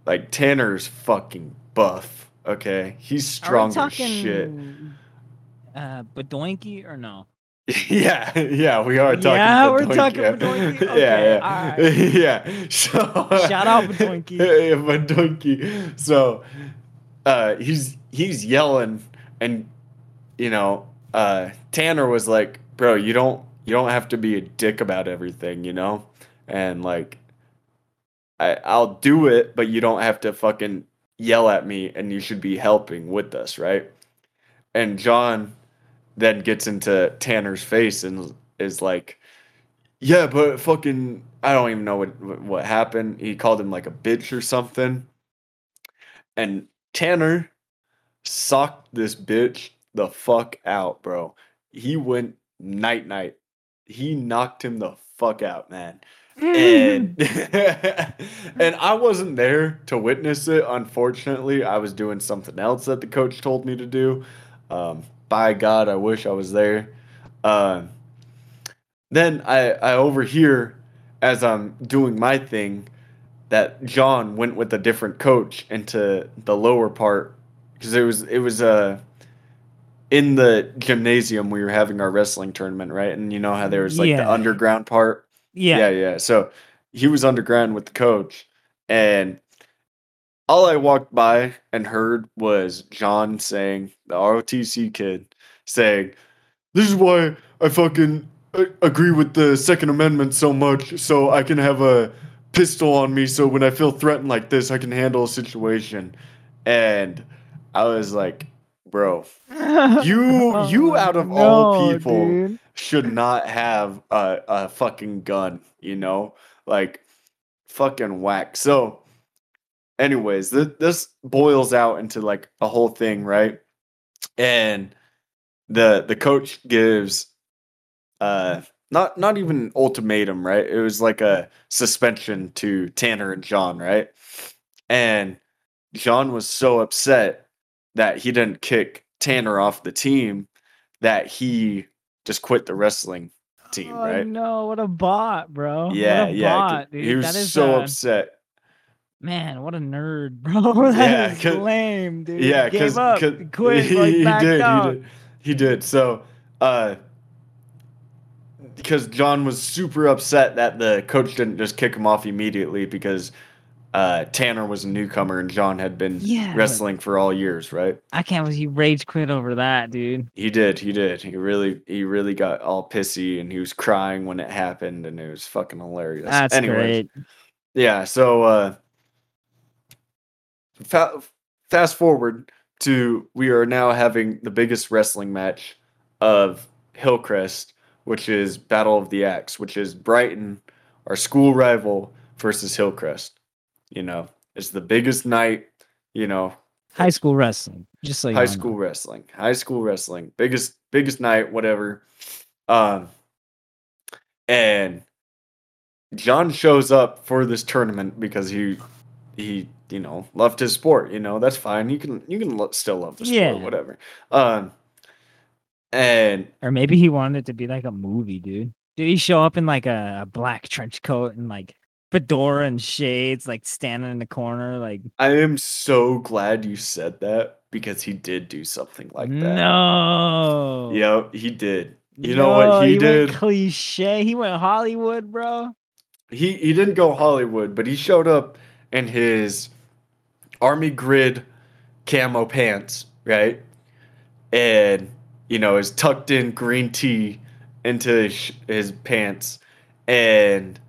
Like Tanner's fucking buff. Okay, he's strong Are we as shit. talking uh Badoinky or no? yeah, yeah, we are talking. Yeah, we're talking yeah. Badoinki? yeah, yeah, alright. yeah. So Shout out Badoinki. yeah, So uh, he's he's yelling, and you know, uh, Tanner was like, "Bro, you don't you don't have to be a dick about everything, you know." And like, I I'll do it, but you don't have to fucking yell at me, and you should be helping with us, right? And John then gets into Tanner's face and is like, "Yeah, but fucking, I don't even know what what- happened." He called him like a bitch or something, and Tanner socked this bitch the fuck out, bro. He went night night. He knocked him the fuck out, man and and I wasn't there to witness it. Unfortunately, I was doing something else that the coach told me to do. Um, by God, I wish I was there. Um, then I I overhear as I'm doing my thing that John went with a different coach into the lower part because it was it was uh in the gymnasium we were having our wrestling tournament right and you know how there was like the underground part yeah. yeah, yeah. So he was underground with the coach, and all I walked by and heard was John saying, the ROTC kid saying, This is why I fucking agree with the Second Amendment so much, so I can have a pistol on me, so when I feel threatened like this, I can handle a situation. And I was like, Bro, you you oh, out of all Oh, people dude. should not have a, a fucking gun, you know? Like fucking whack. So anyways, th- this boils out into like a whole thing, right? And the the coach gives uh not not even an ultimatum, right? It was like a suspension to Tanner and John, right? And John was so upset that he didn't kick Tanner off the team that he just quit the wrestling team, oh, right? No, what a bot, bro. Yeah, a yeah. Bot. He was that is so uh, upset. Man, what a nerd, bro. That Yeah, lame, dude. Yeah, Gave because. He quit. he, bro. He he did, out. he did, he did. So, uh, because John was super upset that the coach didn't just kick him off immediately because uh, Tanner was a newcomer and John had been Yeah, wrestling for all years, right? I can't believe he rage quit over that, dude. He did, he did. He really, he really got all pissy and he was crying when it happened, and it was fucking hilarious. That's Anyways, great. Yeah, so uh fa- fast forward to we are now having the biggest wrestling match of Hillcrest, which is Battle of the Axe, which is Brighton, our school rival, versus Hillcrest. You know, it's the biggest night, you know, High school wrestling. Just so high know. school wrestling high school wrestling biggest biggest night whatever um and john shows up for this tournament because he he you know loved his sport you know that's fine you can you can lo- still love the sport Yeah. whatever um and Or maybe he wanted it to be like a movie, dude. Did he show up in like a, black trench coat and like fedora and shades, like standing in the corner, like i am so glad you said that because he did do something like that no. yep he did you know what No, he went did cliche. He went Hollywood, bro. he he didn't go Hollywood, but he showed up in his army grid camo pants, right? And you know, his tucked in green tee into his, his pants, and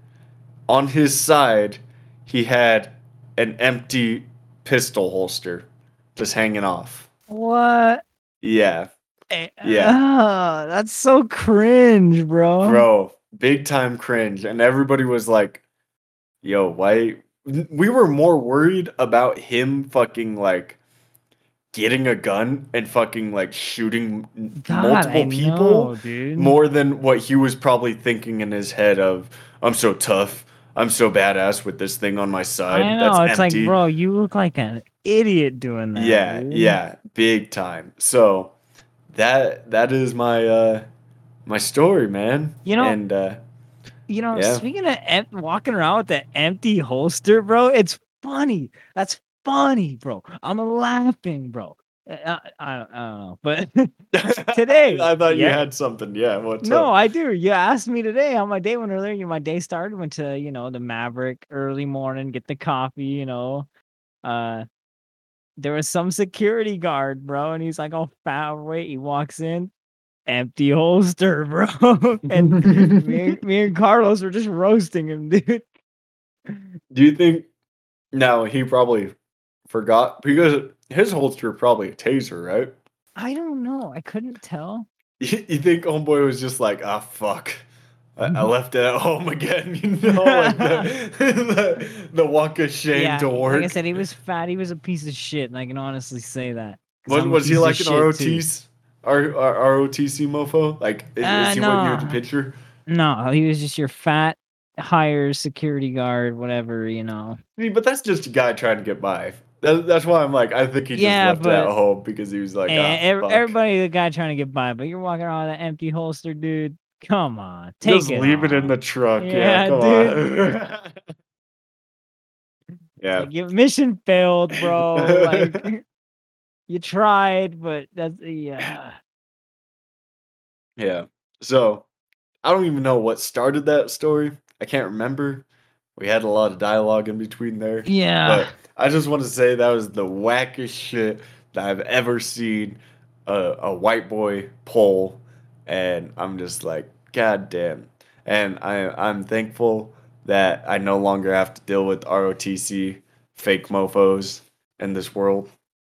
on his side, he had an empty pistol holster just hanging off. What? Yeah, Eh, Yeah. ah, that's so cringe, bro. bro, big time cringe. And everybody was like, yo, why? We were more worried about him fucking like getting a gun and fucking like shooting God, multiple I people know, more than what he was probably thinking in his head of, I'm so tough. I'm so badass with this thing on my side. I know. That's It's empty. like, bro, you look like an idiot doing that. yeah, dude. yeah, big time. So that that is my uh my story, man. You know- and uh You know, Yeah. speaking of em- walking around with the empty holster, bro, it's funny. That's funny, bro. I'm laughing, bro. I, I, I don't know, but Today, I thought you yeah. had something. Yeah, what's no, up? I do. You asked me today on my day went earlier. You my day started. Went to you know the Maverik early morning, get the coffee. You know, uh, there was some security guard, bro, and he's like all fat overweight. He walks in, empty holster, bro, and me, and- me and Carlos were just roasting him, dude. Do you think? No, he probably forgot because his holster probably a taser, right? I don't know. I couldn't tell. you, you think homeboy was just like, ah, fuck. I, I left it at home again, you know, like the, the, the walk of shame yeah, to work. like I said, he was fat. He was a piece of shit, and I can honestly say that. was, was he like an shit, too. R, R, ROTC mofo? Like, is, Uh, is he what you picture? No, he was just your fat, hire security guard, whatever, you know. I mean, but that's just a guy trying to get by. That, that's why I'm like, I think he just Yeah, left but- home because he was like, and ah, ev- everybody, the guy trying to get by, but you're walking around with an empty holster, dude. Come on, take just it. leave it in the truck. Yeah, Yeah, come dude. on. yeah, Like, mission failed, bro. like you tried, but that's yeah. yeah. So I don't even know what started that story. I can't remember. We had a lot of dialogue in between there. Yeah. But I just want to say that was the wackest shit that I've ever seen a, a white boy pull, and I'm just like, God damn. And I I'm thankful that I no longer have to deal with ROTC fake mofos in this world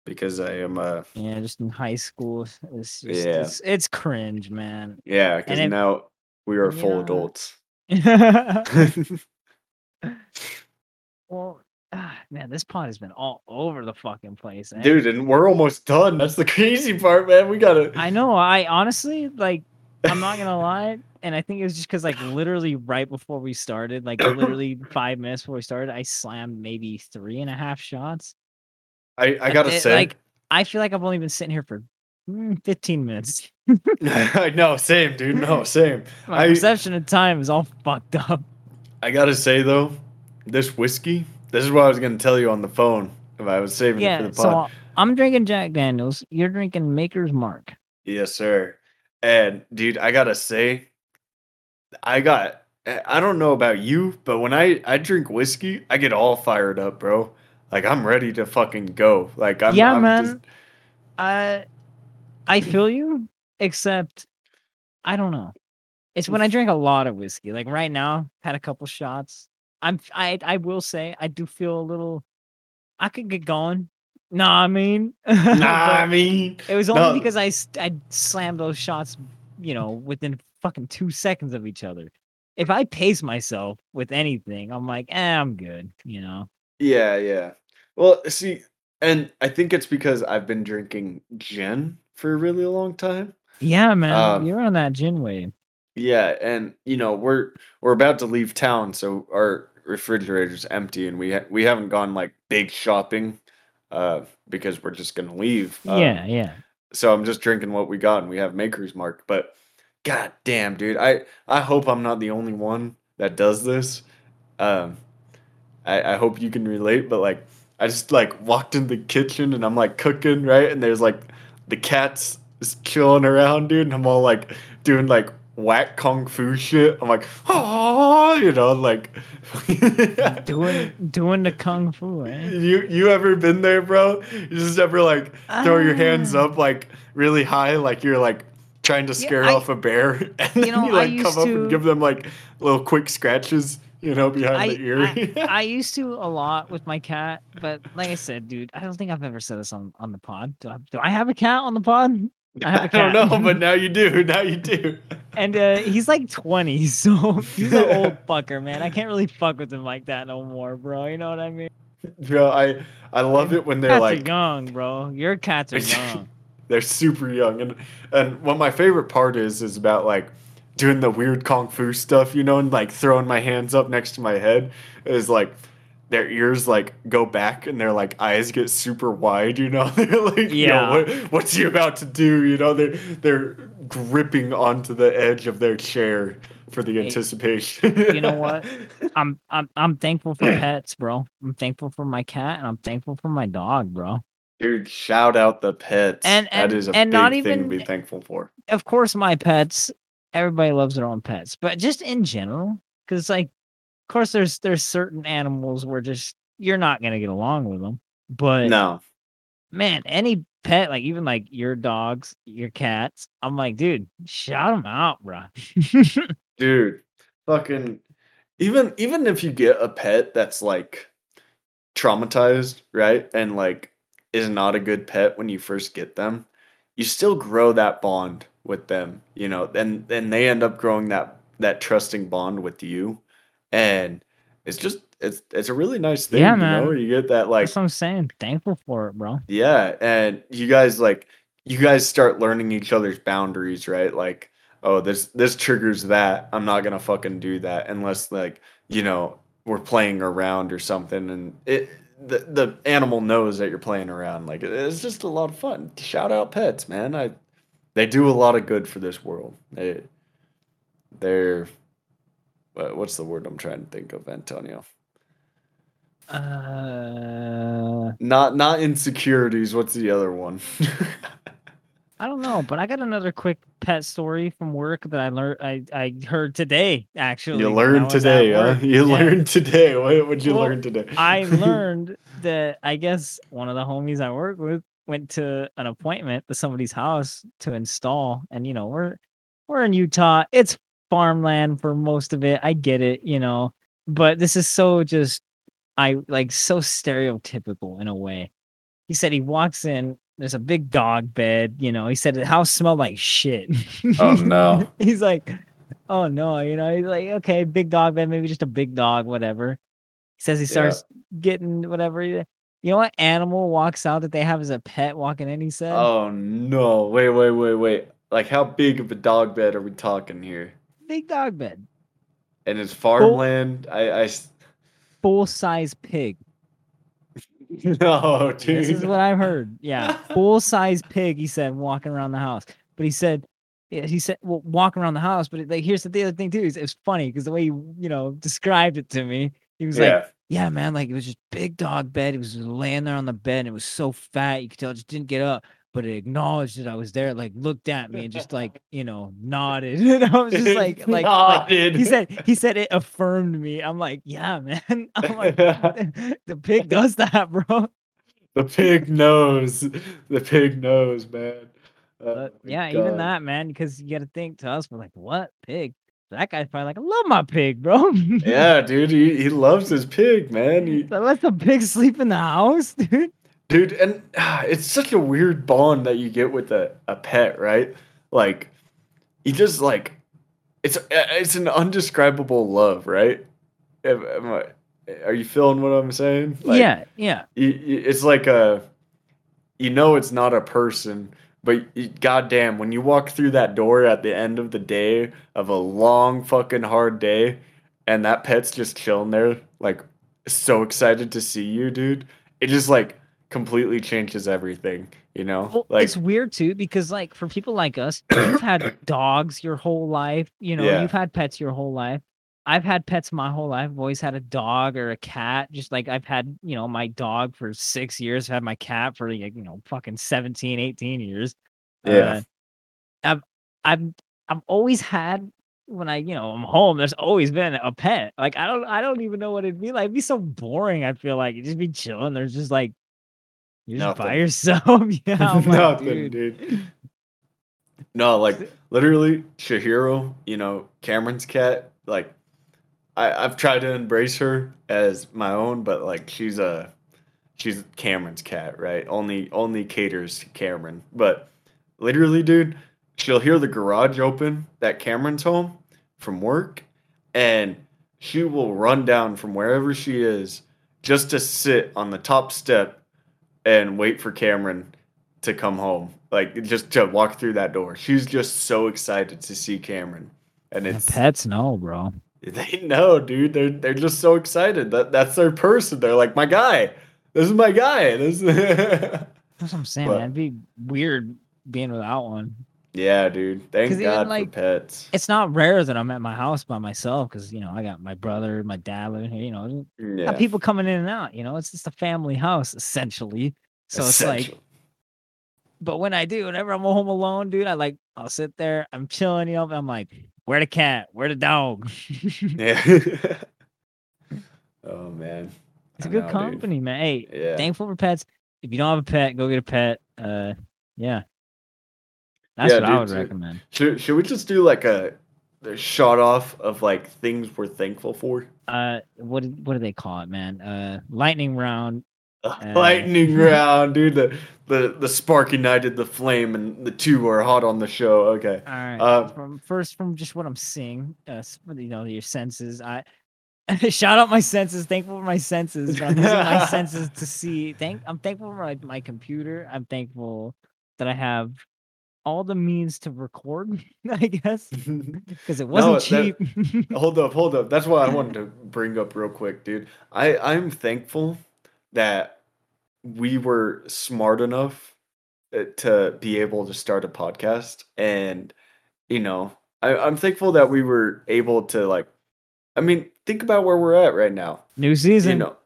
because I am uh Yeah, just in high school, it's just, Yeah. it's, it's cringe, man. yeah because now we are full know- adults. well, ah, man, this pod has been all over the fucking place, eh? Dude, and we're almost done. That's the crazy part, man. We gotta. I know. I honestly like. I'm not gonna lie, and I think it was just because like literally right before we started, like literally five minutes before we started, I slammed maybe three and a half shots. I, I gotta It- say, like I feel like I've only been sitting here for mm, 15 minutes. I know, same, dude. No, same. My I- perception of time is all fucked up. I gotta say though, this whiskey. This is what I was gonna tell you on the phone if I was saving it for the so. I'm drinking Jack Daniels. You're drinking Maker's Mark. Yes, sir. And dude, I gotta say, I got. I I don't know about you, but when I I drink whiskey, I get all fired up, bro. Like I'm ready to fucking go. Like I'm. Yeah, I'm man. just- I I feel you, except I don't know. It's when I drink a lot of whiskey. Like right now, had a couple shots. I'm I I will say I do feel a little. I could get going. Nah, I mean, nah, I mean, it was only no. because I slammed those shots, you know, within fucking two seconds of each other. If I pace myself with anything, I'm like, eh, I'm good. You know. Yeah, yeah. Well, see, and I think it's because I've been drinking gin for a really long time. Yeah, man, Um, you're on that gin wave. Yeah, and you know we're we're about to leave town, so our refrigerator's empty, and we ha- we haven't gone like big shopping, uh, because we're just gonna leave. Um, yeah, yeah. So I'm just drinking what we got, and we have Maker's Mark. But god damn, dude, I I hope I'm not the only one that does this. Um, I I hope you can relate, but like I just like walked in the kitchen and I'm like cooking right, and there's like the cats just chilling around, dude, and I'm all like doing like whack kung fu shit. I'm like, oh, you know, like doing doing the kung fu, eh? You you ever been there, bro? You just ever like throw your hands Ah. up like really high, like you're like trying to Yeah, scare I- off a bear, and you then know, you like come used up and give them like little quick scratches, you know, behind I, the ear. I, I used to a lot with my cat, but like I said, dude, I don't think I've ever said this on, on the pod. Do I, do I have a cat on the pod? I have a don't know, but now you do. Now you do. And uh, he's like 20, so he's an old fucker, man. I can't really fuck with him like that no more, bro. You know what I mean? Bro, I I love it when they're Cats like young, bro. Your cats are young. they're super young and and what my favorite part is is about like doing the weird kung fu stuff you know and like throwing my hands up next to my head is like their ears like go back and their like eyes get super wide you know they're like Yeah. yeah what, what's he about to do you know they're they're gripping onto the edge of their chair for the anticipation you know what? I'm I'm I'm thankful for pets, bro. I'm thankful for my cat and I'm thankful for my dog, bro. dude shout out the pets And- that and- is a and big not thing to be thankful for of course my pets everybody loves their own pets but just in general because like of course there's there's certain animals where just you're not gonna get along with them but no. man any pet like even like your dogs your cats i'm like dude shout them out bro dude fucking even even if you get a pet that's like traumatized right and like is not a good pet when you first get them you still grow that bond with them, you know, and then they end up growing that that trusting bond with you, and it's just it's it's a really nice thing, Yeah, you know. You get that like That's what I'm saying. Thankful for it, bro. yeah, and you guys like you guys start learning each other's boundaries, right? Like, oh, this this triggers that. I'm not gonna fucking do that unless like you know we're playing around or something, and it the the animal knows that you're playing around. Like it's just a lot of fun. Shout out pets, man. I they do a lot of good for this world. They they're what's the word I'm trying to think of, Antonio? Uh, Not not insecurities. What's the other one? I don't know, but I got another quick pet story from work that I learned. I I heard today actually. You learned today, huh? You Yeah. learned today. What would you Well, learn today? I learned that I guess one of the homies I work with went to an appointment to somebody's house to install, and you know we're we're in Utah. It's farmland for most of it. I get it, you know, but this is so just I like so stereotypical in a way. He said he walks in. There's a big dog bed, you know. He said the house smelled like shit. Oh, no. he's like, oh no, you know. He's like, okay, big dog bed, maybe just a big dog, whatever. He says he Yeah. starts getting whatever. You know what animal walks out that they have as a pet walking in? He said, Oh no! Wait, wait, wait, wait. Like, how big of a dog bed are we talking here? big dog bed, And it's farmland. i i full size pig. no, dude. This is what I've heard. Yeah, full size pig. He said walking around the house, but he said, yeah, he said, well, walking around the house. But like, here's the other thing too. Is it's funny because the way you you know described it to me, he was like, yeah, man, like it was just big dog bed. It was laying there on the bed. And it was so fat, you could tell it just didn't get up. But it acknowledged that I was there, like looked at me and just like you know nodded. And I was just like, like, like he said, he said it affirmed me. I'm like, yeah, man. I'm like, the pig does that, bro. the pig knows. The pig knows, man. Oh yeah, even that, man, because you got to think to us, we're like, what pig? That guy's probably like, I love my pig, bro. Yeah, dude. He, he loves his pig, man. He, So let the pig sleep in the house, dude. dude and ah, it's such a weird bond that you get with a, a pet right like you just like it's uh, it's an undescribable love right Am- am I- are you feeling what i'm saying like, yeah, yeah. you, you- it's like a you know it's not a person but goddamn when you walk through that door at the end of the day of a long fucking hard day and that pet's just chilling there like so excited to see you dude it just like completely changes everything you know Well, like it's weird too because like for people like us, you've had dogs your whole life. You know, Yeah. you've had pets your whole life. I've had pets my whole life. I've always had a dog or a cat. Just like I've had, you know, my dog for six years. I've had my cat for like, you know, fucking 17, 18 years. Yeah. Uh, I've I've I've always had when I, you know, I'm home, there's always been a pet. Like I don't I don't even know what it'd be like. It'd be so boring, I feel like. You'd just be chilling. There's just like you're just by yourself. yeah. Like, Nothing, dude. dude. No, like literally, Shahiro, you know, Cameron's cat, like I, I've tried to embrace her as my own, but like she's a she's Cameron's cat, right? Only only caters to Cameron. But literally, dude, she'll hear the garage open that Cameron's home from work, and she will run down from wherever she is just to sit on the top step and wait for Cameron to come home. Like just to walk through that door. She's just so excited to see Cameron. And it's pets know, bro. they know, dude. They're they're just so excited. That that's their person. They're like, my guy. This is my guy. This That's what I'm saying, But- man. It'd be weird being without one. Yeah, dude. Thank 'Cause even, God like, for pets. It's not rare that I'm at my house by myself because you know I got my brother, my dad living here. You know, mm, Yeah. got people coming in and out. You know, it's just a family house essentially. So it's like, but when I do, whenever I'm home alone, dude, I like I'll sit there, I'm chilling, you know, I'm like, where the cat? Where the dog? Yeah. oh man. a I good know, dude. company, man. Hey, Yeah. thankful for pets. If you don't have a pet, go get a pet. Uh, yeah, that's Yeah, what I would so- recommend. Should should we just do like a, a shot off of like things we're thankful for? Uh, what what do they call it, man? Uh, lightning round. Uh, lightning round, dude. The the the spark ignited the flame, and the two are hot on the show. Okay. All right. Uh, from first, from just what I'm seeing, uh, you know, your senses. I shout out my senses. Thankful for my senses. I'm using my senses to see. Thank. I'm thankful for my, my computer. I'm thankful that I have all the means to record. I guess because it wasn't that- cheap. hold up, hold up. That's what I wanted to bring up real quick, dude. I I'm thankful that we were smart enough uh, to be able to start a podcast, and you know, I, I'm thankful that we were able to like. I mean, think about where we're at right now. New season. You know,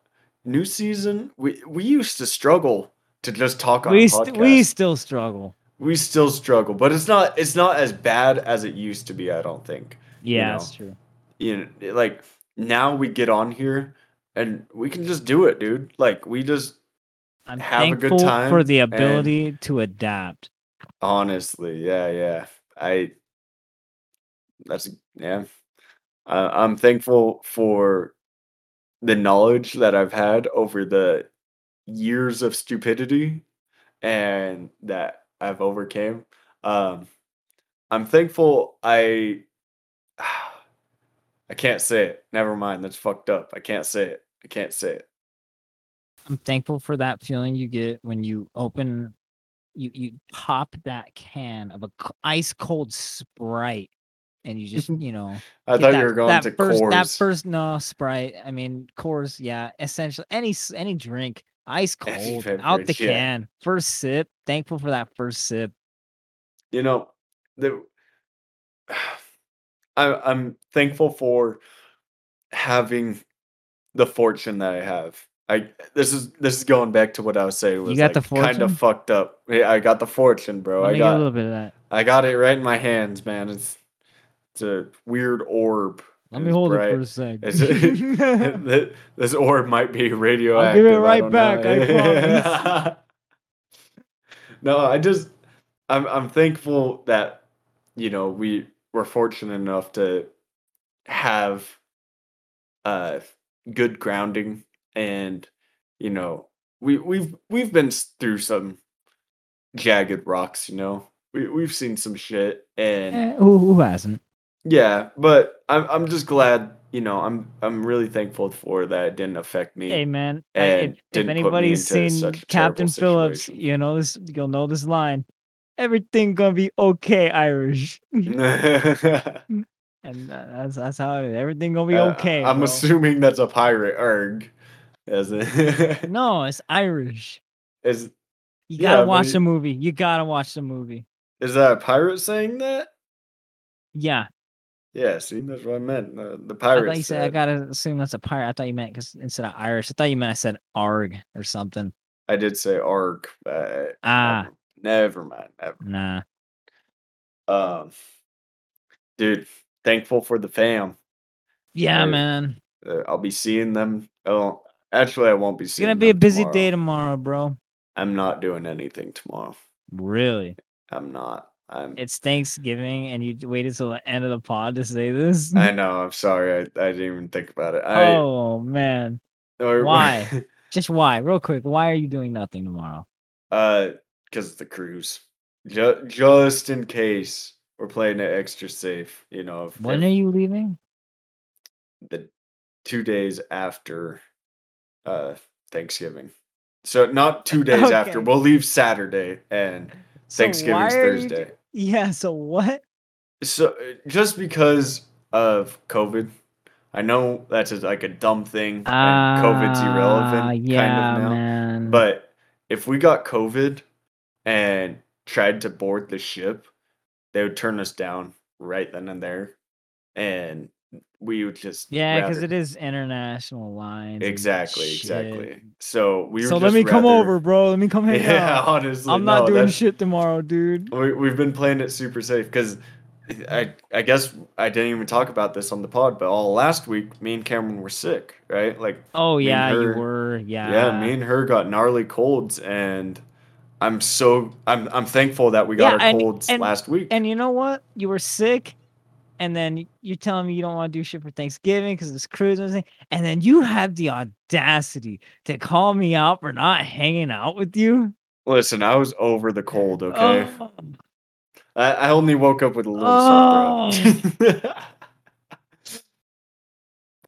new season. We we used to struggle to just talk on we st- we still struggle. we still struggle, but it's not it's not as bad as it used to be. I don't think. Yeah, know. that's true. You know, like now we get on here and we can just do it, dude. Like we just I'm have a good time for the and- ability to adapt. honestly, yeah, yeah. I that's yeah. I, I'm thankful for the knowledge that I've had over the years of stupidity and that I've overcame. Um, I'm thankful I I can't say it. Never mind. That's fucked up. I can't say it. I can't say it. I'm thankful for that feeling you get when you open, you you pop that can of a ice cold Sprite, and you just you know. I thought that, you were going that to first, Coors. That first no Sprite. I mean Coors. Yeah, essentially any any drink, ice cold out the yeah. can. First sip. Thankful for that first sip. you know the I, i'm thankful for having the fortune that i have i this is this is going back to what i was saying was got the fortune? kind of fucked up yeah, i got the fortune bro i get a got little bit of that. i got it right in my hands man it's it's a weird orb Let me hold bright. it for a sec. Th- this orb might be radioactive. give it I right don't back, I no, I just I'm I'm thankful that you know we were fortunate enough to have uh good grounding and you know we we've we've been through some jagged rocks, you know. We we've seen some shit and Eh, who, who hasn't? yeah, but I'm I'm just glad, you know, I'm I'm really thankful for that it didn't affect me. Hey man, and if, if didn't put me anybody's seen Captain Phillips, you know this. You'll know this line. Everything gonna be okay, Irish, and uh, that's that's how it is. Everything gonna be Uh, okay. I'm bro. assuming that's a pirate erg. As it No, it's Irish. is You gotta but watch the movie. You gotta watch the movie. is that a pirate saying that? Yeah, Yeah, see, that's what I meant. The, the I pirate thought you said I gotta assume that's a pirate. I thought you meant because instead of Irish, I thought you meant I said arg or something. I did say arg. Ah. Never, mind. Never. Nah, Um, dude, thankful for the fam. yeah, man. Uh, I'll be seeing them. Oh, actually, I won't be seeing. It's gonna be a busy tomorrow. day tomorrow, bro. I'm not doing anything tomorrow. Really. I'm not. I'm. It's Thanksgiving, and you waited till the end of the pod to say this. I know. I'm sorry. I, I didn't even think about it. I, oh man, or- why? just why? Real quick, why are you doing nothing tomorrow? uh, because of the cruise. Just, just in case we're playing it extra safe. You know, if, When if are you leaving? the two days after uh Thanksgiving. So not two days after. We'll leave Saturday and So Thanksgiving's why are you do- Thursday. Yeah. So what? So uh, just because of COVID, I know that's a, like a dumb thing and COVID's irrelevant Ah, kind yeah, of now. man. But if we got COVID and tried to board the ship, they would turn us down right then and there, and we would just yeah, because rather- it is international lines. exactly exactly. So we So let me come over, bro. Let me come hang Yeah, out. honestly, I'm not no, doing that's- shit tomorrow, dude. We, we've been playing it super safe because I I guess I didn't even talk about this on the pod, but all last week, me and Cameron were sick, right? Like, Oh yeah, you were. Yeah. yeah, me and her got gnarly colds, and I'm so I'm I'm thankful that we got Yeah, our and- colds and- last week. And you know what? You were sick, and then you're telling me you don't want to do shit for Thanksgiving because it's cruise and everything, and then you have the audacity to call me out for not hanging out with you. Listen, I was over the cold. Okay, Oh, I, I only woke up with a little Oh.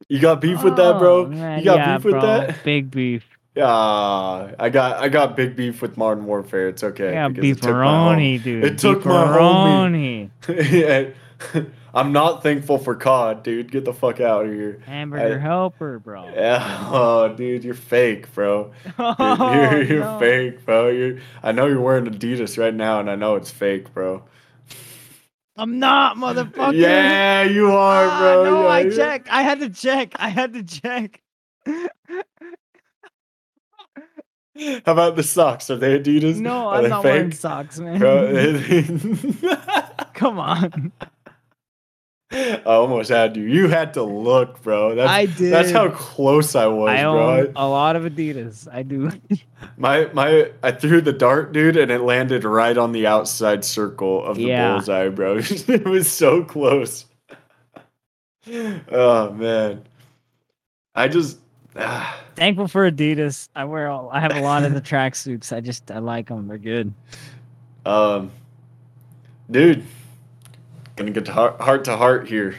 you got beef with that, oh, bro? man, you got yeah, beef with bro, that? Big beef. Yeah, I got I got big beef with Modern Warfare. It's okay. Yeah, because it took beefaroni, dude. it took my homie. yeah. I'm not thankful for COD, dude. Get the fuck out of here. Hamburger I- helper, bro. Yeah, oh, dude, you're fake, bro. You're, Oh, you're, you're no. fake, bro. You're. I know you're wearing Adidas right now, and I know it's fake, bro. I'm not, motherfucker. Yeah, you are, Ah, bro. No, Yeah, I checked. I had to check. I had to check. How about the socks? Are they Adidas? No, Are I'm not wearing socks, man. Come on. I almost had you. You had to look, bro. That's, I did. That's how close I was, I bro. own a lot of Adidas. I do. My my I threw the dart, dude, and it landed right on the outside circle of the Yeah. bullseye, bro. it was so close. oh man. I just ah, Thankful for Adidas. I wear. All, I have a lot of the tracksuits. I just I like them. They're good. um dude. Gonna get to heart, heart to heart here.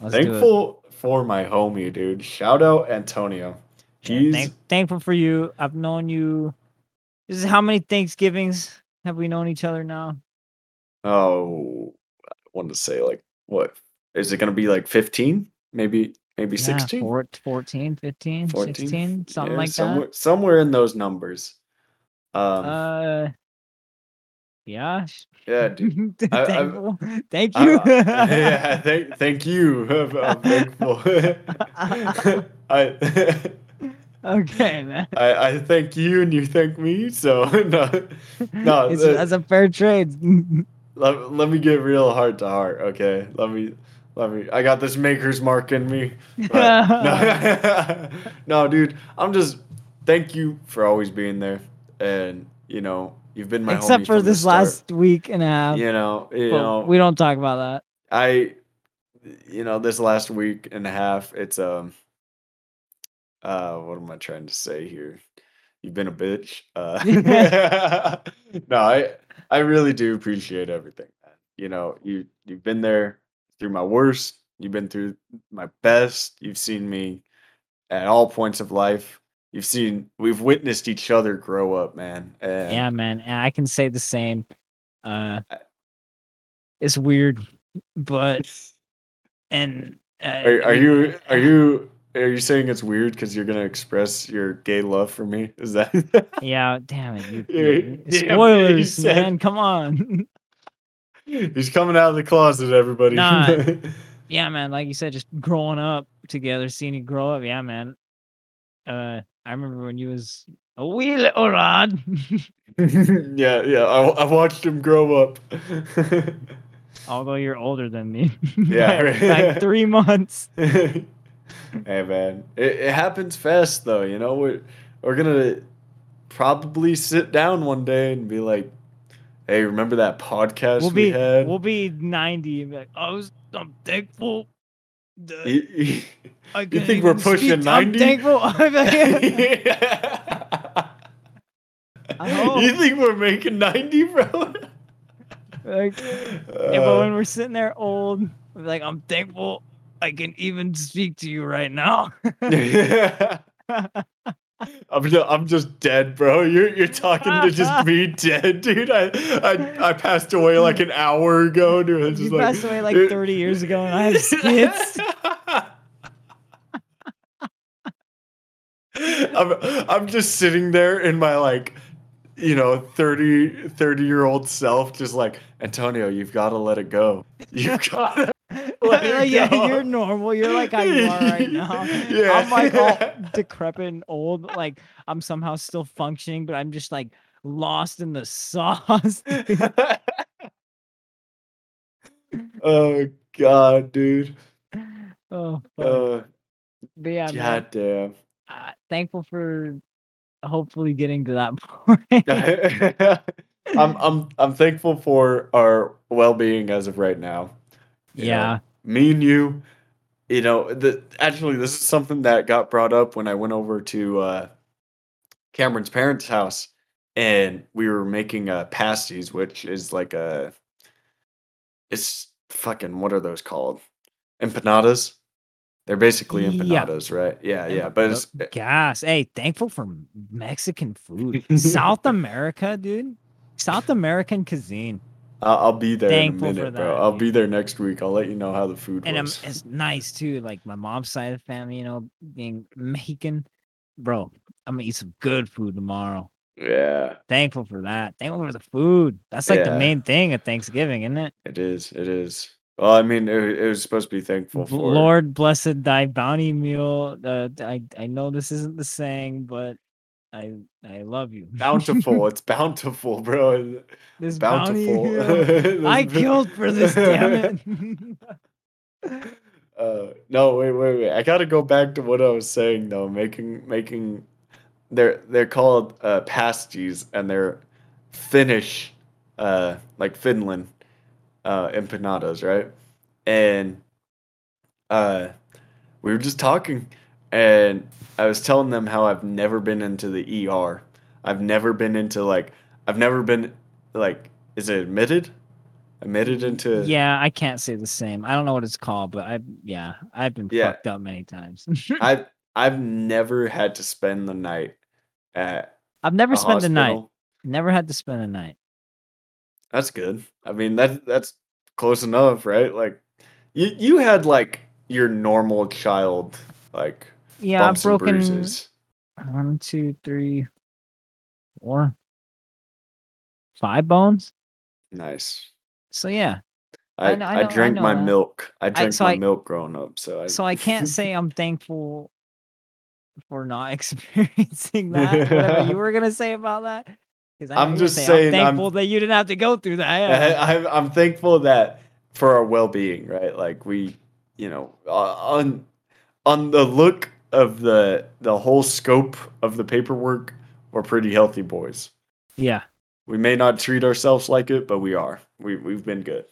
Let's. Thankful for my homie, dude. Shout out Antonio. Yeah, He's thank- thankful for you. I've known you. This is how many Thanksgivings have we known each other now? oh I wanted to say like what is it gonna be like 15? Maybe maybe Yeah, 16? four- 14, 15, 14? 16, something Yeah, like somewhere, somewhere in those numbers. Um. Uh, yeah. yeah, dude. I- Thank you. I- yeah, thank, thank you. I'm, I'm thankful. I, okay, man. I, I thank you, and you thank me. So no, no. It's, uh, that's a fair trade. let, let me get real heart to heart. Okay, let me. Let me. I got this maker's mark in me. no, no, dude. I'm just. Thank you for always being there, and you know you've been my Except for this last week and a half. You know, you but know. we don't talk about that. I, you know, this last week and a half, it's um, uh, what am I trying to say here? You've been a bitch. Uh, no, I, I really do appreciate everything. Man. You know, you you've been there through my worst. You've been through my best. You've seen me at all points of life. You've seen we've witnessed each other grow up, man. And Yeah, man. And I can say the same. Uh, it's weird, but and uh, Are, are you are you are you saying it's weird because you're gonna express your gay love for me? Is that? Yeah, damn it. You, you- damn it, you spoilers, said- man. Come on. He's coming out of the closet, everybody. Nah. yeah, man. Like you said, just growing up together, seeing you grow up. Yeah, man. Uh, I remember when you was a wee little lad. yeah, yeah. I, I watched him grow up. Although you're older than me. Yeah, right. by three months. hey man, it, it happens fast though. You know, we're we're gonna probably sit down one day and be like, "Hey, remember that podcast We'll we be had?" we'll be ninety. And be like, I was I'm thankful. You- you- I you think we're pushing speak. I'm 90? thankful. I'm like- I you think we're making 90, bro? like, yeah, but when we're sitting there old, like, I'm thankful I can even speak to you right now. I'm just, I'm just dead, bro. You're you're talking to just me dead, dude. I I, I passed away like an hour ago, dude. You just like, passed away like 30 years ago, and I have skits. I'm I'm just sitting there in my like you know 30 30 year old self just like Antonio you've got to let it go you've got to yeah, you're normal. You're like how you are right now. Yeah. I'm like all decrepit and old. Like I'm somehow still functioning, but I'm just like lost in the sauce. oh god dude oh, fuck. uh but yeah, god damn uh, thankful for hopefully getting to that point. I'm I'm I'm thankful for our well-being as of right now. Yeah. know? Me and you, you know, the actually this is something that got brought up when I went over to uh Cameron's parents' house and we were making uh pasties, which is like a it's fucking what are those called? Empanadas? They're basically Yeah. empanadas, right? Yeah, yeah. But it's Gas. Hey, thankful for Mexican food. South America, dude. South American cuisine. I'll, I'll be there Thankful in a minute, bro. I'll be there next week. I'll let you know how the food And was. it's nice too. Like my mom's side of the family, you know, being Mexican. Bro, I'm gonna eat some good food tomorrow. yeah, Thankful for that. Thankful for the food. That's like the main thing at Thanksgiving, isn't it? it is. It is. Well, I mean, it, it was supposed to be thankful for. Lord blessed thy bounty meal. Uh, I I know this isn't the saying, but I I love you. bountiful. it's bountiful, bro. this Bountiful. This I killed for this, damn it. uh, no, wait, wait, wait. I gotta go back to what I was saying though. Making, making, they're they're called uh, pasties, and they're Finnish, uh, like Finland, uh, empanadas, right? And uh, we were just talking, and I was telling them how I've never been into the ER. I've never been into like I've never been like is it admitted? Admitted into yeah, I can't say the same. I don't know what it's called, but I yeah, I've been Yeah. fucked up many times. I've I've never had to spend the night at I've never spent the night. Never had to spend a night. That's good. I mean that that's close enough, right? Like you you had like your normal child like Yeah, I've broken one, two, three, four, five bones. Nice. So yeah. I, I know- I I, I drank my that. milk. I drank so my I- milk growing up, so I So I can't say I'm thankful for not experiencing that. Whatever you were gonna say about that. I I'm just say, saying I'm I'm- thankful that you didn't have to go through that. I, Yeah. I'm I'm thankful that for our well-being, right? Like we, you know, uh, on on the look of the the whole scope of the paperwork, we're pretty healthy boys. yeah. We may not treat ourselves like it, but we are. We we've been good.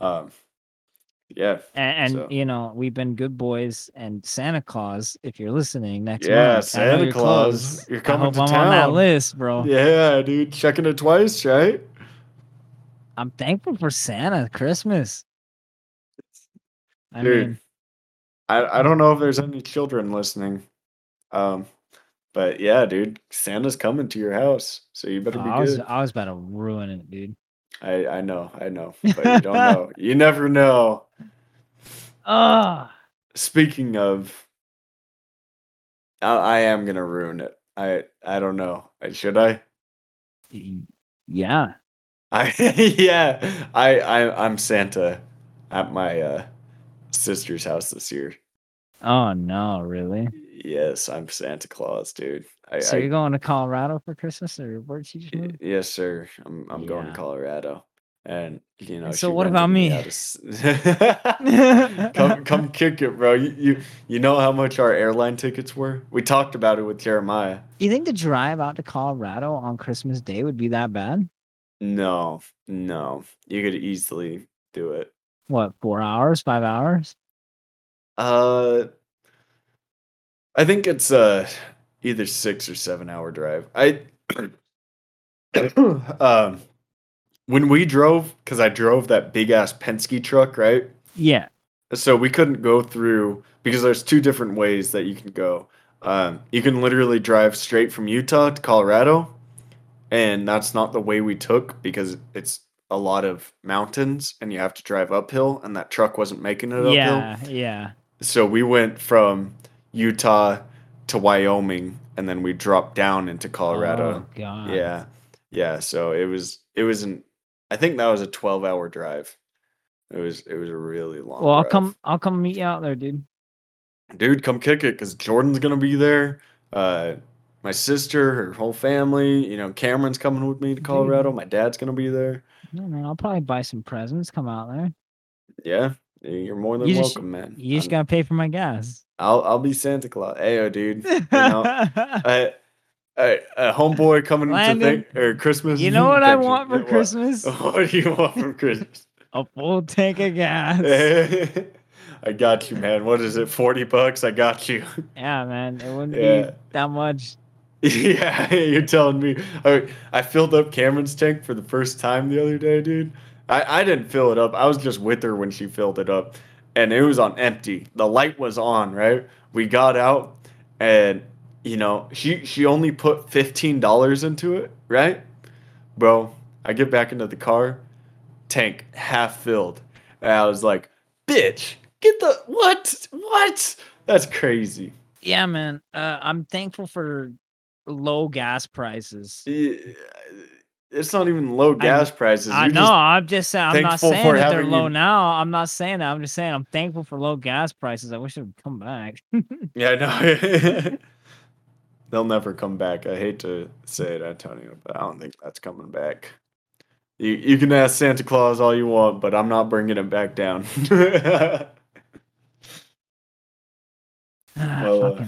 Um, yeah, And, and So- you know, we've been good boys. And Santa Claus, if you're listening next Yeah, month, I Santa you're Claus, close. you're I coming hope to I'm on that list, bro. yeah, dude, checking it twice, right? I'm thankful for Santa Christmas. I Dude, mean, I I don't know if there's any children listening, um, but yeah, dude, Santa's coming to your house, so you better oh, be I was good. I was about to ruin it, dude. I I know, I know, but you don't know. You never know. Ah, Speaking of, I, I am gonna ruin it. I I don't know. Should I? yeah. I yeah. I I I'm Santa at my uh sister's house this year. Oh no, really? Yes, I'm Santa Claus, dude. I, So you're going to Colorado for Christmas, or where'd you just y- move? yes, sir. I'm I'm going to Yeah. Colorado, and you know. And so she what rented about me? out a s- come come kick it, bro. You, you you know how much our airline tickets were? We talked about it with Jeremiah. You think the drive out to Colorado on Christmas Day would be that bad? No, no, you could easily do it. What, four hours, five hours? Uh, I think it's uh either six or seven hour drive. I um when we drove because I drove that big ass Penske truck, right? Yeah. So we couldn't go through because there's two different ways that you can go. Um, you can literally drive straight from Utah to Colorado, and that's not the way we took because it's a lot of mountains and you have to drive uphill, and that truck wasn't making it uphill. Yeah. Yeah. So we went from Utah to Wyoming, and then we dropped down into Colorado. Oh, God. Yeah, yeah. So it was it was an I think that was a twelve hour drive. It was it was a really long. Well, I'll drive. come. I'll come meet you out there, dude. dude. Come kick it because Jordan's gonna be there. Uh, my sister, her whole family. You know, Cameron's coming with me to Colorado. My dad's gonna be there. No, man. I'll probably buy some presents. Come out there. Yeah, you're more than You just- welcome, man. You just I'm- gotta pay for my gas. I'll I'll be Santa Claus. Ayo, dude. You know, a homeboy coming to Landon, think or Christmas. You know what I want for What? Christmas? What do you want for Christmas? A full tank of gas. I got you, man. What is it? Forty bucks? I got you. Yeah, man. It wouldn't Yeah. be that much. yeah, you're telling me. I, I filled up Cameron's tank for the first time the other day, dude. I, I didn't fill it up. I was just with her when she filled it up, and it was on empty. The light was on, right? We got out, and you know she she only put fifteen dollars into it, right, bro? I get back into the car, tank half filled, and I was like, "Bitch, get the what? What? That's crazy." Yeah, man. Uh, I'm thankful for low gas prices. Yeah, It's not even low gas prices. I You're know. just- I'm just saying. I'm not saying that they're low you- now. I'm not saying that. I'm just saying I'm thankful for low gas prices. I wish it would come back. yeah, I know. They'll never come back. I hate to say it, Antonio, but I don't think that's coming back. You you can ask Santa Claus all you want, but I'm not bringing it back down. Ah, Well, uh,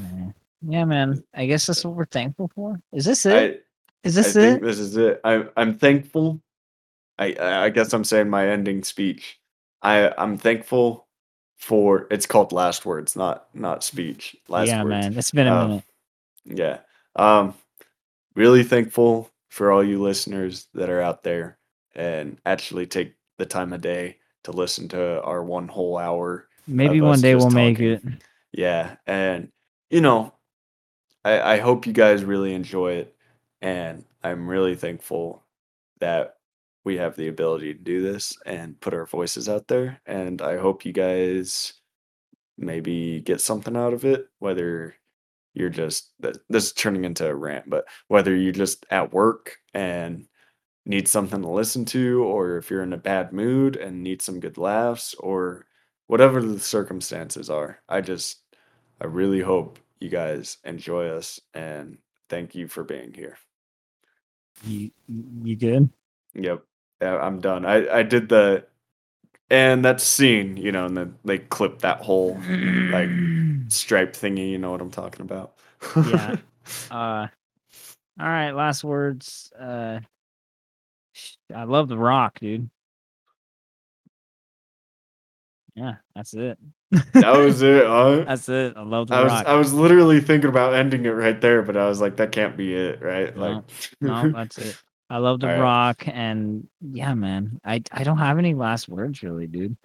yeah, man. I guess that's what we're thankful for. Is this it? I, Is I this think it? this is it. I, I'm thankful. I I guess I'm saying my ending speech. I I'm thankful for. It's called last words, not not speech. Last yeah, words. man. It's been a Um, minute. Yeah. Um really thankful for all you listeners that are out there and actually take the time of day to listen to our one whole hour. Maybe one day we'll make it. Yeah. And you know, I I hope you guys really enjoy it and I'm really thankful that we have the ability to do this and put our voices out there. And I hope you guys maybe get something out of it whether you're just this is turning into a rant but whether you're just at work and need something to listen to or if you're in a bad mood and need some good laughs or whatever the circumstances are i just i really hope you guys enjoy us and thank you for being here You you good? yep yeah, i'm done i i did the and that scene you know and then they clip that whole like stripe thingy you know what i'm talking about Yeah. Uh, all right. Last words. Uh, I love the Rock, dude. Yeah, that's it. that was it huh? That's it. I love the I was Rock. I was literally thinking about ending it right there, but I was like, that can't be it, right? No, Like, no, that's it. I love the right. Rock, and yeah, man. I I don't have any last words, really, dude.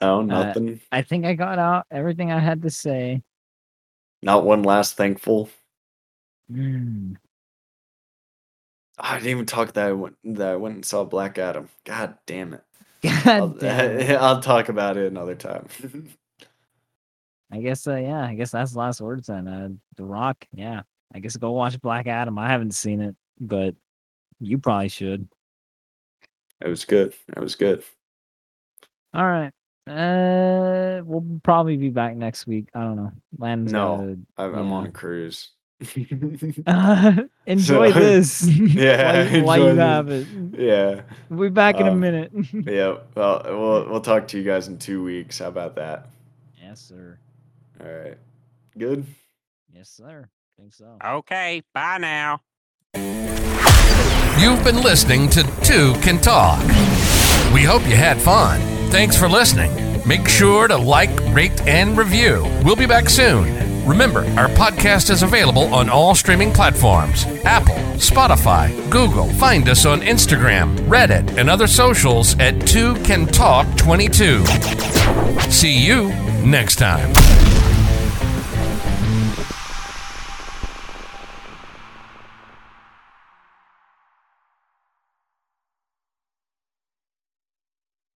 Oh, nothing. I think I got out everything I had to say. Not one last thankful. Mm. I didn't even talk that I went that I went and saw Black Adam. God damn it! God I'll, I'll talk about it another time. I guess, uh, yeah, I guess that's the last words then. Uh, the Rock, yeah. I guess go watch Black Adam. I haven't seen it, but you probably should. it was good. It was good. All right. Uh, we'll probably be back next week. I don't know. Landon's No, I'm, I'm on a cruise. gotta- enjoy So- this. Yeah, while, you- while enjoy you this. have it. yeah, We'll be back in a Um, minute. yeah. Well, we'll we'll talk to you guys in two weeks. How about that? yes, sir. All right. Good. Yes, sir. think so. Okay, bye now. You've been listening to Two Can Talk. We hope you had fun. Thanks for listening. Make sure to like, rate, and review. We'll be back soon. Remember, our podcast is available on all streaming platforms Apple, Spotify, Google. Find us on Instagram, Reddit, and other socials at 2 Can Talk 22. See you next time.